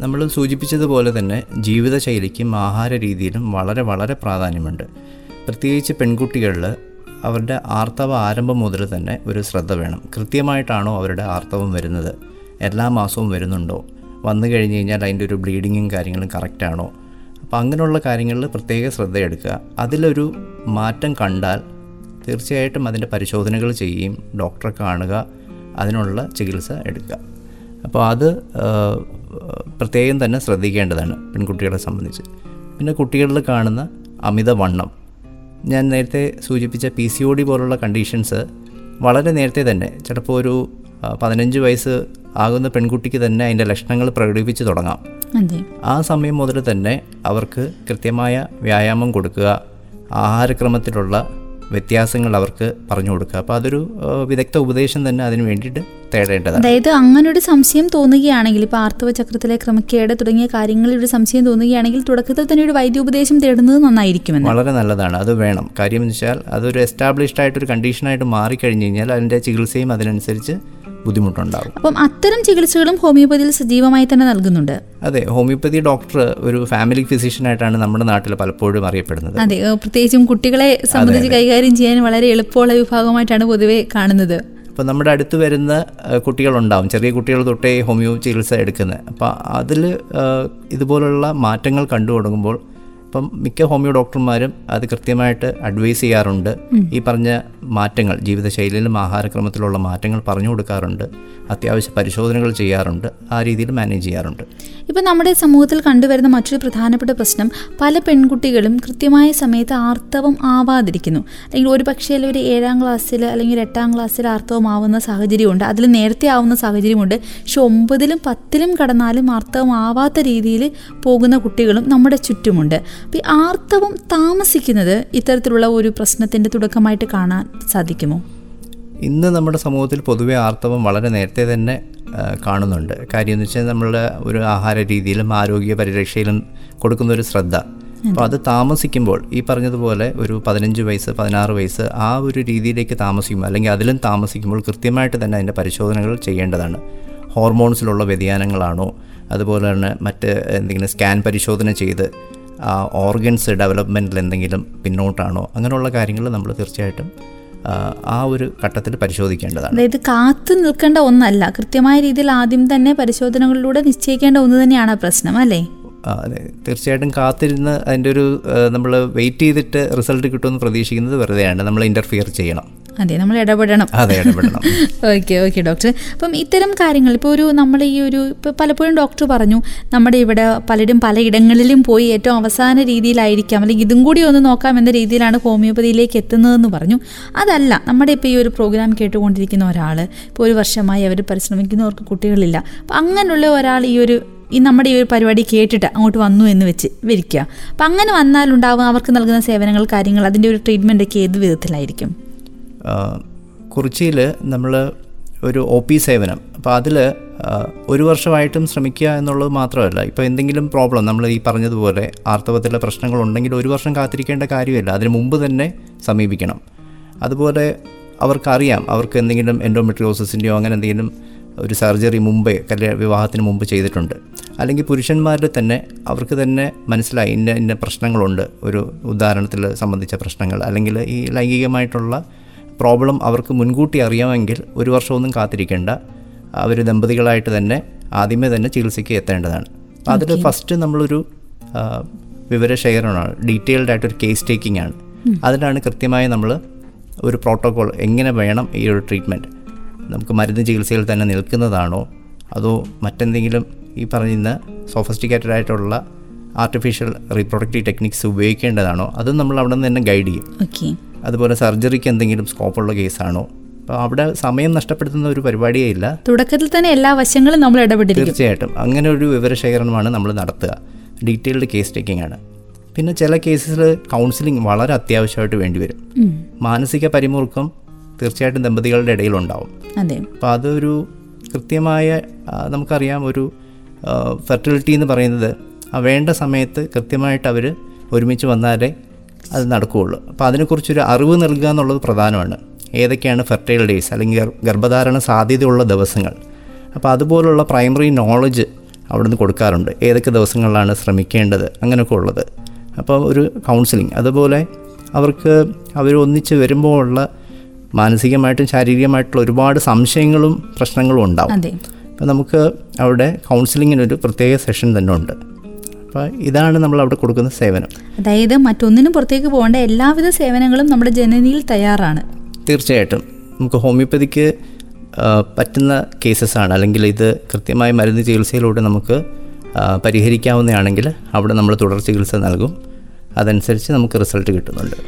നമ്മൾ സൂചിപ്പിച്ചതുപോലെ തന്നെ ജീവിതശൈലിക്കും ആഹാര രീതിയിലും വളരെ വളരെ പ്രാധാന്യമുണ്ട്. പ്രത്യേകിച്ച് പെൺകുട്ടികളിൽ അവരുടെ ആർത്തവ ആരംഭം മുതൽ തന്നെ ഒരു ശ്രദ്ധ വേണം. കൃത്യമായിട്ടാണോ അവരുടെ ആർത്തവം വരുന്നത്? എല്ലാ മാസവും വരുന്നുണ്ടോ? വന്നു കഴിഞ്ഞ് കഴിഞ്ഞാൽ അതിന്റെ ഒരു ബ്ലീഡിങ്ങും കാര്യങ്ങളും കറക്റ്റാണോ? അപ്പോൾ അങ്ങനെയുള്ള കാര്യങ്ങളിൽ പ്രത്യേക ശ്രദ്ധയെടുക്കുക അതിലൊരു മാറ്റം കണ്ടാൽ തീർച്ചയായിട്ടും അതിന്റെ പരിശോധനകൾ ചെയ്യുകയും ഡോക്ടറെ കാണുക. അതിനുള്ള ചികിത്സ എടുക്കുക. അപ്പോൾ അത് പ്രത്യേകം തന്നെ ശ്രദ്ധിക്കേണ്ടതാണ് പെൺകുട്ടികളെ സംബന്ധിച്ച്. പിന്നെ കുട്ടികളിൽ കാണുന്ന അമിതവണ്ണം. ഞാൻ നേരത്തെ സൂചിപ്പിച്ച പി സി ഒ ഡി പോലുള്ള കണ്ടീഷൻസ് വളരെ നേരത്തെ തന്നെ ചിലപ്പോൾ ഒരു പതിനഞ്ച് വയസ്സ് ആകുന്ന പെൺകുട്ടിക്ക് തന്നെ അതിന്റെ ലക്ഷണങ്ങൾ പ്രകടിപ്പിച്ച് തുടങ്ങാം. ആ സമയം മുതൽ തന്നെ അവർക്ക് കൃത്യമായ വ്യായാമം കൊടുക്കുക ആഹാരക്രമത്തിലുള്ള വ്യത്യാസങ്ങൾ അവർക്ക് പറഞ്ഞു കൊടുക്കുക. അപ്പോൾ അതൊരു വിദഗ്ധ ഉപദേശം തന്നെ അതിന് വേണ്ടിയിട്ട് തേടേണ്ടതാണ്. അതായത് അങ്ങനൊരു സംശയം തോന്നുകയാണെങ്കിൽ ഇപ്പോൾ ആർത്തവ ചക്രത്തിലെ ക്രമക്കേട് തുടങ്ങിയ കാര്യങ്ങളിൽ ഒരു സംശയം തോന്നുകയാണെങ്കിൽ തുടക്കത്തിൽ തന്നെ ഒരു വൈദ്യ വൈദ്യോപദേശം തേടുന്നത് നന്നായിരിക്കുമെന്ന്. വളരെ നല്ലതാണ്. അത് വേണം. കാര്യം എന്ന് വെച്ചാൽ അതൊരു എസ്റ്റാബ്ലിഷ്ഡ് ആയിട്ടൊരു കണ്ടീഷനായിട്ട് മാറിക്കഴിഞ്ഞ് കഴിഞ്ഞാൽ അതിന്റെ ചികിത്സയും അതിനനുസരിച്ച് ബുദ്ധിമുട്ടുണ്ടാകും. അപ്പം അത്തരം ചികിത്സകളും ഹോമിയോപ്പതിയിൽ സജീവമായി തന്നെ നൽകുന്നുണ്ട്. അതെ ഹോമിയോപ്പതി ഡോക്ടർ ഒരു ഫാമിലി ഫിസിഷ്യനായിട്ടാണ് നമ്മുടെ നാട്ടിൽ പലപ്പോഴും അറിയപ്പെടുന്നത്. അതെ പ്രത്യേകിച്ചും കുട്ടികളെ സംബന്ധിച്ച് കൈകാര്യം ചെയ്യാൻ വളരെ എളുപ്പമുള്ള വിഭാഗമായിട്ടാണ് പൊതുവെ കാണുന്നത്. അപ്പോൾ നമ്മുടെ അടുത്ത് വരുന്ന കുട്ടികളുണ്ടാവും. ചെറിയ കുട്ടികൾ തൊട്ടേ ഹോമിയോ ചികിത്സ എടുക്കുന്നത്. അപ്പോൾ അതിൽ ഇതുപോലുള്ള മാറ്റങ്ങൾ കണ്ടു തുടങ്ങുമ്പോൾ ഇപ്പം മിക്ക ഹോമിയോ ഡോക്ടർമാരും അത് കൃത്യമായിട്ട് അഡ്വൈസ് ചെയ്യാറുണ്ട്. ഈ പറഞ്ഞ മാറ്റങ്ങൾ ജീവിതശൈലിയിലും ആഹാരക്രമത്തിലുള്ള മാറ്റങ്ങൾ പറഞ്ഞു കൊടുക്കാറുണ്ട്. അത്യാവശ്യ പരിശോധനകൾ ചെയ്യാറുണ്ട്. ആ രീതിയിൽ മാനേജ് ചെയ്യാറുണ്ട്. ഇപ്പം നമ്മുടെ സമൂഹത്തിൽ കണ്ടുവരുന്ന മറ്റൊരു പ്രധാനപ്പെട്ട പ്രശ്നം പല പെൺകുട്ടികളും കൃത്യമായ സമയത്ത് ആർത്തവം ആവാതിരിക്കുന്നു. അല്ലെങ്കിൽ ഒരു പക്ഷേ ഒരു ഏഴാം ക്ലാസ്സിൽ അല്ലെങ്കിൽ എട്ടാം ക്ലാസ്സിൽ ആർത്തവം ആവുന്ന സാഹചര്യമുണ്ട്. അതിൽ നേരത്തെ ആവുന്ന സാഹചര്യമുണ്ട്. പക്ഷെ ഒമ്പതിലും പത്തിലും കടന്നാലും ആർത്തവം ആവാത്ത രീതിയിൽ പോകുന്ന കുട്ടികളും നമ്മുടെ ചുറ്റുമുണ്ട്. അപ്പോൾ ഈ ആർത്തവം താമസിക്കുന്നത് ഇത്തരത്തിലുള്ള ഒരു പ്രശ്നത്തിന്റെ തുടക്കമായിട്ട് കാണാൻ സാധിക്കുമോ? ഇന്ന് നമ്മുടെ സമൂഹത്തിൽ പൊതുവെ ആർത്തവം വളരെ നേരത്തെ തന്നെ കാണുന്നുണ്ട്. കാര്യം എന്ന് വെച്ചാൽ നമ്മളുടെ ഒരു ആഹാര രീതിയിലും ആരോഗ്യ പരിരക്ഷയിലും കൊടുക്കുന്ന ഒരു ശ്രദ്ധ. അപ്പോൾ അത് താമസിക്കുമ്പോൾ ഈ പറഞ്ഞതുപോലെ ഒരു പതിനഞ്ച് വയസ്സ് പതിനാറ് വയസ്സ് ആ ഒരു രീതിയിലേക്ക് താമസിക്കുമ്പോൾ അല്ലെങ്കിൽ അതിലും താമസിക്കുമ്പോൾ കൃത്യമായിട്ട് തന്നെ അതിന്റെ പരിശോധനകൾ ചെയ്യേണ്ടതാണ്. ഹോർമോൺസിലുള്ള വ്യതിയാനങ്ങളാണോ അതുപോലെ തന്നെ മറ്റ് എന്തെങ്കിലും സ്കാൻ പരിശോധന ചെയ്ത് ഓർഗൻസ് ഡെവലപ്മെന്റിൽ എന്തെങ്കിലും പിന്നോട്ടാണോ അങ്ങനെയുള്ള കാര്യങ്ങൾ നമ്മൾ തീർച്ചയായിട്ടും ആ, ഒരു ഘട്ടത്തിൽ പരിശോധിക്കേണ്ടതാണ്. അതായത് കാത്തു നിൽക്കേണ്ട ഒന്നല്ല കൃത്യമായ രീതിയിൽ ആദ്യം തന്നെ പരിശോധനകളിലൂടെ നിശ്ചയിക്കേണ്ട ഒന്ന് തന്നെയാണ് പ്രശ്നം അല്ലേ? അതെ. തീർച്ചയായിട്ടും കാത്തിരുന്ന് അതിന്റെ ഒരു നമ്മൾ വെയിറ്റ് ചെയ്തിട്ട് റിസൾട്ട് കിട്ടുമെന്ന് പ്രതീക്ഷിക്കുന്നത് വെറുതെയാണ്. നമ്മൾ ഇന്റർഫിയർ ചെയ്യണം. അതെ നമ്മൾ ഇടപെടണം. അതെ ഇടപെടണം. ഓക്കെ ഓക്കെ ഡോക്ടർ അപ്പം ഇത്തരം കാര്യങ്ങൾ ഇപ്പോൾ ഒരു നമ്മൾ ഈ ഒരു ഇപ്പോൾ പലപ്പോഴും ഡോക്ടർ പറഞ്ഞു നമ്മുടെ ഇവിടെ പലരും പലയിടങ്ങളിലും പോയി ഏറ്റവും അവസാന രീതിയിലായിരിക്കാം അല്ലെങ്കിൽ ഇതും കൂടി ഒന്ന് നോക്കാം എന്ന രീതിയിലാണ് ഹോമിയോപ്പതിയിലേക്ക് എത്തുന്നതെന്ന് പറഞ്ഞു. അതല്ല നമ്മുടെ ഇപ്പോൾ ഈ ഒരു പ്രോഗ്രാം കേട്ടുകൊണ്ടിരിക്കുന്ന ഒരാൾ ഇപ്പോൾ ഒരു വർഷമായി അവർ പരിശ്രമിക്കുന്നവർക്ക് കുട്ടികളില്ല. അപ്പം അങ്ങനെയുള്ള ഒരാൾ ഈ ഒരു ഈ നമ്മുടെ ഈ ഒരു പരിപാടി കേട്ടിട്ട് അങ്ങോട്ട് വന്നു എന്ന് വെച്ച് വിരിക്കുക. അപ്പം അങ്ങനെ വന്നാലുണ്ടാവും അവർക്ക് നൽകുന്ന സേവനങ്ങൾ കാര്യങ്ങൾ അതിന്റെ ഒരു ട്രീറ്റ്മെന്റ് ഒക്കെ ഏത് വിധത്തിലായിരിക്കും? കുറിച്ചിയിൽ നമ്മൾ ഒരു ഒ പി സേവനം. അപ്പോൾ അതിൽ ഒരു വർഷമായിട്ടും ശ്രമിക്കുക എന്നുള്ളത് മാത്രമല്ല ഇപ്പോൾ എന്തെങ്കിലും പ്രോബ്ലം നമ്മൾ ഈ പറഞ്ഞതുപോലെ ആർത്തവത്തിലെ പ്രശ്നങ്ങളുണ്ടെങ്കിൽ ഒരു വർഷം കാത്തിരിക്കേണ്ട കാര്യമില്ല അതിന് മുമ്പ് തന്നെ സമീപിക്കണം. അതുപോലെ അവർക്കറിയാം അവർക്ക് എന്തെങ്കിലും എൻഡോമെട്രിയോസിന്റെയോ അങ്ങനെ എന്തെങ്കിലും ഒരു സർജറി മുമ്പേ കല്യാണ വിവാഹത്തിന് മുമ്പ് ചെയ്തിട്ടുണ്ട്. അല്ലെങ്കിൽ പുരുഷന്മാരിൽ തന്നെ അവർക്ക് തന്നെ മനസ്സിലായി ഇന്ന ഇന്ന പ്രശ്നങ്ങളുണ്ട് ഒരു ഉദാഹരണത്തിൽ സംബന്ധിച്ച പ്രശ്നങ്ങൾ അല്ലെങ്കിൽ ഈ ലൈംഗികമായിട്ടുള്ള പ്രോബ്ലം അവർക്ക് മുൻകൂട്ടി അറിയാമെങ്കിൽ ഒരു വർഷമൊന്നും കാത്തിരിക്കേണ്ട. അവർ ദമ്പതികളായിട്ട് തന്നെ ആദ്യമേ തന്നെ ചികിത്സയ്ക്ക് എത്തേണ്ടതാണ്. അതിൽ ഫസ്റ്റ് നമ്മളൊരു വിവര വിവരശേഖരണമാണ്. ഡീറ്റെയിൽഡ് ആയിട്ടൊരു കേസ് ടേക്കിംഗ് ആണ്. അതിലാണ് കൃത്യമായി നമ്മൾ ഒരു പ്രോട്ടോകോൾ എങ്ങനെ വേണം ഈ ഒരു ട്രീറ്റ്മെന്റ് നമുക്ക് മരുന്ന് ചികിത്സയിൽ തന്നെ നിൽക്കുന്നതാണോ? അതോ മറ്റെന്തെങ്കിലും ഈ പറയുന്ന സോഫിസ്റ്റിക്കേറ്റഡ് ആയിട്ടുള്ള ആർട്ടിഫിഷ്യൽ റീപ്രൊഡക്റ്റീവ് ടെക്നിക്സ് ഉപയോഗിക്കേണ്ടതാണോ? അതും നമ്മൾ അവിടെ നിന്ന് തന്നെ ഗൈഡ് ചെയ്യും. ഓക്കെ അതുപോലെ സർജറിക്ക് എന്തെങ്കിലും സ്കോപ്പുള്ള കേസാണോ? അപ്പോൾ അവിടെ സമയം നഷ്ടപ്പെടുത്തുന്ന ഒരു പരിപാടിയേ ഇല്ല. തുടക്കത്തിൽ തന്നെ എല്ലാ വശങ്ങളും നമ്മൾ ഇടപെട്ടിരിക്കും. തീർച്ചയായിട്ടും. അങ്ങനെ ഒരു വിവരശേഖരണമാണ് നമ്മൾ നടത്തുക. ഡീറ്റെയിൽഡ് കേസ് ടേക്കിംഗ് ആണ്. പിന്നെ ചില കേസസിൽ കൗൺസിലിംഗ് വളരെ അത്യാവശ്യമായിട്ട് വേണ്ടിവരും. മാനസിക പരിമുറുക്കം തീർച്ചയായിട്ടും ദമ്പതികളുടെ ഇടയിലുണ്ടാവും. അതെ. അപ്പോൾ അതൊരു കൃത്യമായ നമുക്കറിയാം ഒരു ഫെർട്ടിലിറ്റി എന്ന് പറയുന്നത് ആ വേണ്ട സമയത്ത് കൃത്യമായിട്ട് അവർ ഒരുമിച്ച് വന്നാലേ അത് നടക്കുകയുള്ളൂ. അപ്പോൾ അതിനെക്കുറിച്ചൊരു അറിവ് നൽകുക എന്നുള്ളത് പ്രധാനമാണ്. ഏതൊക്കെയാണ് ഫെർട്ടൈൽ ഡേയ്സ് അല്ലെങ്കിൽ ഗർഭധാരണ സാധ്യതയുള്ള ദിവസങ്ങൾ? അപ്പോൾ അതുപോലുള്ള പ്രൈമറി നോളജ് അവിടുന്ന് കൊടുക്കാറുണ്ട്. ഏതൊക്കെ ദിവസങ്ങളിലാണ് ശ്രമിക്കേണ്ടത്? അങ്ങനെയൊക്കെ ഉള്ളത്. അപ്പോൾ ഒരു കൗൺസിലിംഗ് അതുപോലെ അവർക്ക് അവർ ഒന്നിച്ച് വരുമ്പോൾ ഉള്ള മാനസികമായിട്ടും ശാരീരികമായിട്ടുള്ള ഒരുപാട് സംശയങ്ങളും പ്രശ്നങ്ങളും ഉണ്ടാവും. അപ്പോൾ നമുക്ക് അവിടെ കൗൺസിലിങ്ങിനൊരു പ്രത്യേക സെഷൻ തന്നെ ഉണ്ട്. അപ്പോൾ ഇതാണ് നമ്മൾ അവിടെ കൊടുക്കുന്ന സേവനം. അതായത് മറ്റൊന്നിനും പുറത്തേക്ക് പോകേണ്ട എല്ലാവിധ സേവനങ്ങളും നമ്മുടെ ജനനിയിൽ തയ്യാറാണ്. തീർച്ചയായിട്ടും. നമുക്ക് ഹോമിയോപ്പതിക്ക് പറ്റുന്ന കേസസാണ്. അല്ലെങ്കിൽ ഇത് കൃത്യമായ മരുന്ന് ചികിത്സയിലൂടെ നമുക്ക് പരിഹരിക്കാവുന്നതാണെങ്കിൽ അവിടെ നമ്മൾ തുടർ ചികിത്സ നൽകും. അതനുസരിച്ച് നമുക്ക് റിസൾട്ട് കിട്ടുന്നുണ്ട്.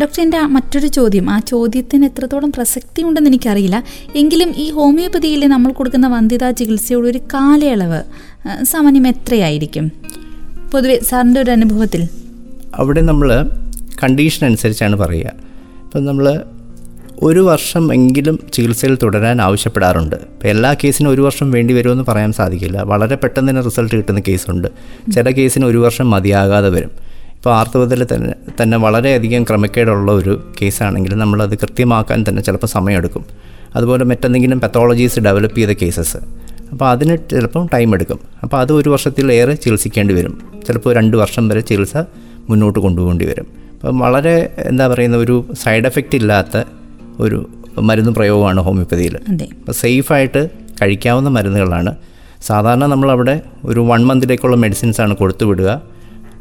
ഡോക്ടർ എന്റെ മറ്റൊരു ചോദ്യം. ആ ചോദ്യത്തിന് എത്രത്തോളം പ്രസക്തി ഉണ്ടെന്ന് എനിക്കറിയില്ല. എങ്കിലും ഈ ഹോമിയോപ്പതിയിൽ നമ്മൾ കൊടുക്കുന്ന വന്ധ്യതാ ചികിത്സയുടെ ഒരു കാലയളവ് സാമാന്യം എത്രയായിരിക്കും? പൊതുവെ സാറിന്റെ ഒരു അനുഭവത്തിൽ? അവിടെ നമ്മൾ കണ്ടീഷൻ അനുസരിച്ചാണ് പറയുക. ഇപ്പം നമ്മൾ ഒരു വർഷം എങ്കിലും ചികിത്സയിൽ തുടരാൻ ആവശ്യപ്പെടാറുണ്ട്. ഇപ്പോൾ എല്ലാ കേസിനും ഒരു വർഷം വേണ്ടി വരുമെന്ന് പറയാൻ സാധിക്കില്ല. വളരെ പെട്ടെന്ന് തന്നെ റിസൾട്ട് കിട്ടുന്ന കേസുണ്ട്. ചില കേസിന് ഒരു വർഷം മതിയാകാതെ വരും. ഇപ്പോൾ ആർത്തവത്തിൽ തന്നെ തന്നെ വളരെയധികം ക്രമക്കേടുള്ള ഒരു കേസാണെങ്കിൽ നമ്മളത് കൃത്യമാക്കാൻ തന്നെ ചിലപ്പോൾ സമയമെടുക്കും. അതുപോലെ മറ്റെന്തെങ്കിലും പെത്തോളജീസ് ഡെവലപ്പ് ചെയ്ത കേസസ് അപ്പോൾ അതിന് ചിലപ്പം ടൈം എടുക്കും. അപ്പോൾ അത് ഒരു വർഷത്തിലേറെ ചികിത്സിക്കേണ്ടി വരും. ചിലപ്പോൾ രണ്ട് വർഷം വരെ ചികിത്സ മുന്നോട്ട് കൊണ്ടുപോകേണ്ടി വരും. അപ്പം വളരെ എന്താ പറയുന്ന ഒരു സൈഡ് എഫക്റ്റ് ഇല്ലാത്ത ഒരു മരുന്ന് പ്രയോഗമാണ് ഹോമിയോപ്പതിയിൽ. അപ്പോൾ സേഫായിട്ട് കഴിക്കാവുന്ന മരുന്നുകളാണ്. സാധാരണ നമ്മളവിടെ ഒരു വൺ മന്തിലേക്കുള്ള മെഡിസിൻസാണ് കൊടുത്തു വിടുക.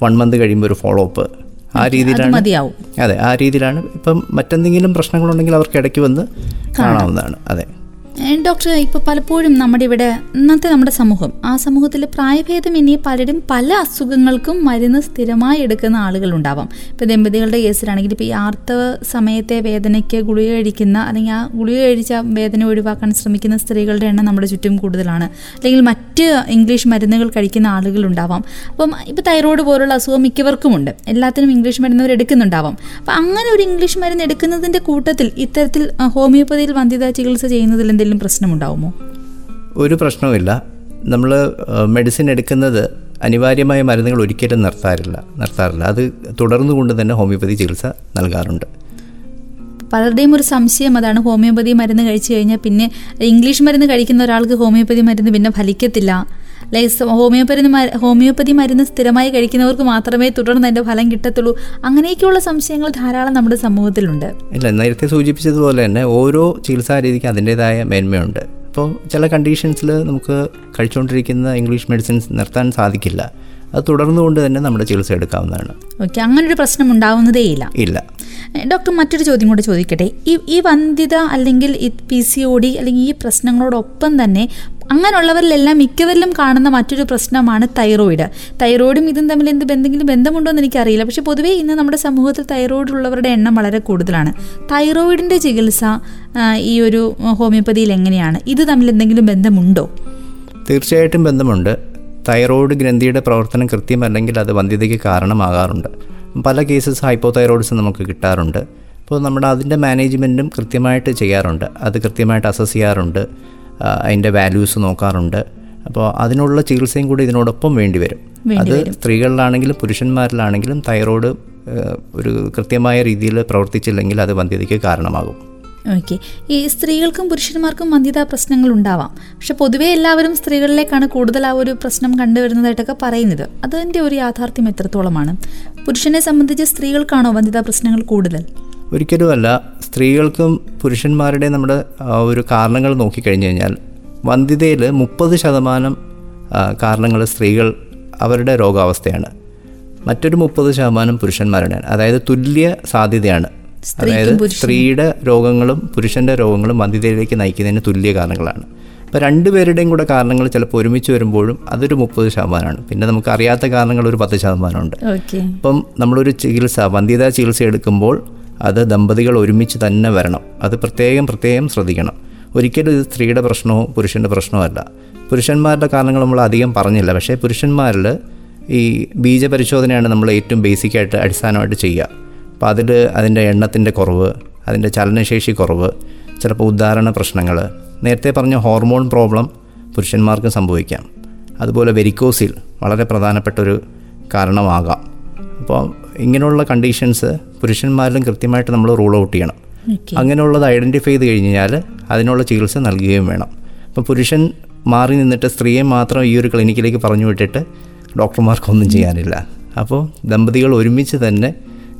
വൺ മന്ത് കഴിയുമ്പോൾ ഒരു ഫോളോ അപ്പ് ആ രീതിയിലാണ് അതെ ആ രീതിയിലാണ് ഇപ്പം മറ്റെന്തെങ്കിലും പ്രശ്നങ്ങളുണ്ടെങ്കിൽ അവർക്ക് ഇടയ്ക്ക് വന്ന് കാണാവുന്നതാണ്. അതെ. ഡോക്ടർ ഇപ്പോൾ പലപ്പോഴും നമ്മുടെ ഇവിടെ ഇന്നത്തെ നമ്മുടെ സമൂഹം ആ സമൂഹത്തിൽ ഇനി പലരും പല അസുഖങ്ങൾക്കും മരുന്ന് സ്ഥിരമായി എടുക്കുന്ന ആളുകളുണ്ടാവാം. ഇപ്പോൾ ദമ്പതികളുടെ കേസിലാണെങ്കിൽ ഇപ്പോൾ ഈ ആർത്തവ സമയത്തെ വേദനയ്ക്ക് ഗുളിക കഴിക്കുന്ന അല്ലെങ്കിൽ ആ ഗുളിക കഴിച്ച വേദന ഒഴിവാക്കാൻ ശ്രമിക്കുന്ന സ്ത്രീകളുടെ എണ്ണം നമ്മുടെ ചുറ്റും കൂടുതലാണ്. അല്ലെങ്കിൽ മറ്റ് ഇംഗ്ലീഷ് മരുന്നുകൾ കഴിക്കുന്ന ആളുകളുണ്ടാവാം. അപ്പം ഇപ്പോൾ തൈറോയ്ഡ് പോലുള്ള അസുഖം മിക്കവർക്കുമുണ്ട് എല്ലാത്തിനും ഇംഗ്ലീഷ് മരുന്നവർ എടുക്കുന്നുണ്ടാവാം. അപ്പം അങ്ങനെ ഒരു ഇംഗ്ലീഷ് മരുന്ന് എടുക്കുന്നതിന്റെ കൂട്ടത്തിൽ ഇത്തരത്തിൽ ഹോമിയോപ്പതിയിൽ വന്ധ്യതാ ചികിത്സ ചെയ്യുന്നതിൽ എന്തെങ്കിലും പ്രശ്നമുണ്ടാവുമോ? ഒരു പ്രശ്നവുമില്ല. നമ്മൾ മെഡിസിൻ എടുക്കുന്നത് അനിവാര്യമായ മരുന്നുകൾ ഒരിക്കലും നിർത്താറില്ല നിർത്താറില്ല. അത് തുടർന്നുകൊണ്ട് തന്നെ ഹോമിയോപ്പതി ചികിത്സ നൽകാറുണ്ട്. പലരുടെയും ഒരു സംശയം അതാണ് ഹോമിയോപ്പതി മരുന്ന് കഴിച്ചു കഴിഞ്ഞാൽ പിന്നെ ഇംഗ്ലീഷ് മരുന്ന് കഴിക്കുന്ന ഒരാൾക്ക് ഹോമിയോപ്പതി മരുന്ന് പിന്നെ ഫലിക്കത്തില്ല. ലൈക് സ- ഹോമിയോപ്പതി ഹോമിയോപ്പതി മരുന്ന് സ്ഥിരമായി കഴിക്കുന്നവർക്ക് മാത്രമേ തുടർന്ന് അതിന്റെ ഫലം കിട്ടത്തുള്ളൂ. അങ്ങനെയൊക്കെയുള്ള സംശയങ്ങൾ ധാരാളം നമ്മുടെ സമൂഹത്തിലുണ്ട്. ഇല്ല നേരത്തെ സൂചിപ്പിച്ചതുപോലെ തന്നെ ഓരോ ചികിത്സാ രീതിക്ക് അതിന്റെതായ മേന്മയുണ്ട്. അപ്പോൾ ചില കണ്ടീഷൻസിൽ നമുക്ക് കഴിച്ചുകൊണ്ടിരിക്കുന്ന ഇംഗ്ലീഷ് മെഡിസിൻസ് നിർത്താൻ സാധിക്കില്ല. അത് തുടർന്നുകൊണ്ട് തന്നെ നമ്മുടെ ചികിത്സ എടുക്കാവുന്നതാണ്. ഓക്കെ ഒരു പ്രശ്നം ഉണ്ടാവുന്നതേ ഇല്ല. ഇല്ല. ഡോക്ടർ മറ്റൊരു ചോദ്യം കൂടെ ചോദിക്കട്ടെ. ഈ ഈ വന്ധ്യത അല്ലെങ്കിൽ പി സി ഒ ഡി അല്ലെങ്കിൽ ഈ പ്രശ്നങ്ങളോടൊപ്പം തന്നെ അങ്ങനെയുള്ളവരിലെല്ലാം മിക്കവരിലും കാണുന്ന മറ്റൊരു പ്രശ്നമാണ് തൈറോയിഡ് തൈറോയിഡും ഇതും തമ്മിൽ എന്ത് എന്തെങ്കിലും ബന്ധമുണ്ടോ എന്ന് എനിക്കറിയില്ല. പക്ഷെ പൊതുവേ ഇന്ന് നമ്മുടെ സമൂഹത്തിൽ തൈറോയിഡ് ഉള്ളവരുടെ എണ്ണം വളരെ കൂടുതലാണ്. തൈറോയിഡിന്റെ ചികിത്സ ഈ ഒരു ഹോമിയോപ്പതിയിൽ എങ്ങനെയാണ്? ഇത് തമ്മിൽ എന്തെങ്കിലും ബന്ധമുണ്ടോ? തീർച്ചയായിട്ടും ബന്ധമുണ്ട്. തൈറോയ്ഡ് ഗ്രന്ഥിയുടെ പ്രവർത്തനം കൃത്യമല്ലെങ്കിൽ അത് വന്ധ്യതയ്ക്ക് കാരണമാകാറുണ്ട്. പല കേസസ് ഹൈപ്പോതൈറോയിഡ്സ് നമുക്ക് കിട്ടാറുണ്ട്. അപ്പോൾ നമ്മുടെ അതിന്റെ മാനേജ്മെന്റും കൃത്യമായിട്ട് ചെയ്യാറുണ്ട്. അത് കൃത്യമായിട്ട് അസസ് ചെയ്യാറുണ്ട്. അതിന്റെ വാല്യൂസ് നോക്കാറുണ്ട്. അപ്പോൾ അതിനുള്ള ചികിത്സയും കൂടി ഇതിനോടൊപ്പം വേണ്ടി വരും. അത് സ്ത്രീകളിലാണെങ്കിലും പുരുഷന്മാരിലാണെങ്കിലും തൈറോയ്ഡ് ഒരു കൃത്യമായ രീതിയിൽ പ്രവർത്തിച്ചില്ലെങ്കിൽ അത് വന്ധ്യതയ്ക്ക് കാരണമാകും. ഓക്കെ ഈ സ്ത്രീകൾക്കും പുരുഷന്മാർക്കും മന്ദ്യതാ പ്രശ്നങ്ങൾ ഉണ്ടാവാം. പക്ഷെ പൊതുവേ എല്ലാവരും സ്ത്രീകളിലേക്കാണ് കൂടുതൽ ആ ഒരു പ്രശ്നം കണ്ടുവരുന്നതായിട്ടൊക്കെ പറയുന്നത്. അതിന്റെ ഒരു യാഥാർത്ഥ്യം എത്രത്തോളമാണ്? പുരുഷനെ സംബന്ധിച്ച് സ്ത്രീകൾക്കാണോ വന്ധ്യതാ പ്രശ്നങ്ങൾ കൂടുതൽ? ഒരിക്കലുമല്ല. സ്ത്രീകൾക്കും പുരുഷന്മാരുടെ നമ്മുടെ ഒരു കാരണങ്ങൾ നോക്കിക്കഴിഞ്ഞു കഴിഞ്ഞാൽ വന്ധ്യതയിൽ മുപ്പത് ശതമാനം കാരണങ്ങൾ സ്ത്രീകൾ അവരുടെ രോഗാവസ്ഥയാണ്. മറ്റൊരു മുപ്പത് ശതമാനം പുരുഷന്മാരുടെയാണ്. അതായത് തുല്യ സാധ്യതയാണ്. അതായത് സ്ത്രീയുടെ രോഗങ്ങളും പുരുഷന്റെ രോഗങ്ങളും വന്ധ്യതയിലേക്ക് നയിക്കുന്നതിന് തുല്യ കാരണങ്ങളാണ്. അപ്പോൾ രണ്ടുപേരുടെയും കൂടെ കാരണങ്ങൾ ചിലപ്പോൾ ഒരുമിച്ച് വരുമ്പോഴും അതൊരു മുപ്പത് ശതമാനമാണ്. പിന്നെ നമുക്ക് അറിയാത്ത കാരണങ്ങൾ ഒരു പത്ത് ശതമാനമുണ്ട്. അപ്പം നമ്മളൊരു ചികിത്സ വന്ധ്യതാ ചികിത്സ എടുക്കുമ്പോൾ അത് ദമ്പതികൾ ഒരുമിച്ച് തന്നെ വരണം. അത് പ്രത്യേകം പ്രത്യേകം ശ്രദ്ധിക്കണം. ഒരിക്കലും ഇത് സ്ത്രീയുടെ പ്രശ്നമോ പുരുഷന്റെ പ്രശ്നമോ അല്ല. പുരുഷന്മാരുടെ കാരണങ്ങൾ നമ്മൾ അധികം പറഞ്ഞില്ല. പക്ഷേ പുരുഷന്മാരിൽ ഈ ബീജപരിശോധനയാണ് നമ്മൾ ഏറ്റവും ബേസിക്കായിട്ട് അടിസ്ഥാനമായിട്ട് ചെയ്യുക. അപ്പോൾ അതിൽ അതിന്റെ എണ്ണത്തിന്റെ കുറവ് അതിന്റെ ചലനശേഷി കുറവ് ചിലപ്പോൾ ഉദാഹരണ പ്രശ്നങ്ങൾ നേരത്തെ പറഞ്ഞ ഹോർമോൺ പ്രോബ്ലം പുരുഷന്മാർക്ക് സംഭവിക്കാം. അതുപോലെ വെരിക്കോസിൽ വളരെ പ്രധാനപ്പെട്ട ഒരു കാരണമാകാം. അപ്പോൾ ഇങ്ങനെയുള്ള കണ്ടീഷൻസ് പുരുഷന്മാരിലും കൃത്യമായിട്ട് നമ്മൾ റൂൾ ഔട്ട് ചെയ്യണം. അങ്ങനെയുള്ളത് ഐഡന്റിഫൈ ചെയ്ത് കഴിഞ്ഞ് കഴിഞ്ഞാൽ അതിനുള്ള ചികിത്സ നൽകുകയും വേണം. അപ്പോൾ പുരുഷൻ മാറി നിന്നിട്ട് സ്ത്രീയെ മാത്രം ഈ ഒരു ക്ലിനിക്കിലേക്ക് പറഞ്ഞു വിട്ടിട്ട് ഡോക്ടർമാർക്കൊന്നും ചെയ്യാനില്ല. അപ്പോൾ ദമ്പതികൾ ഒരുമിച്ച് തന്നെ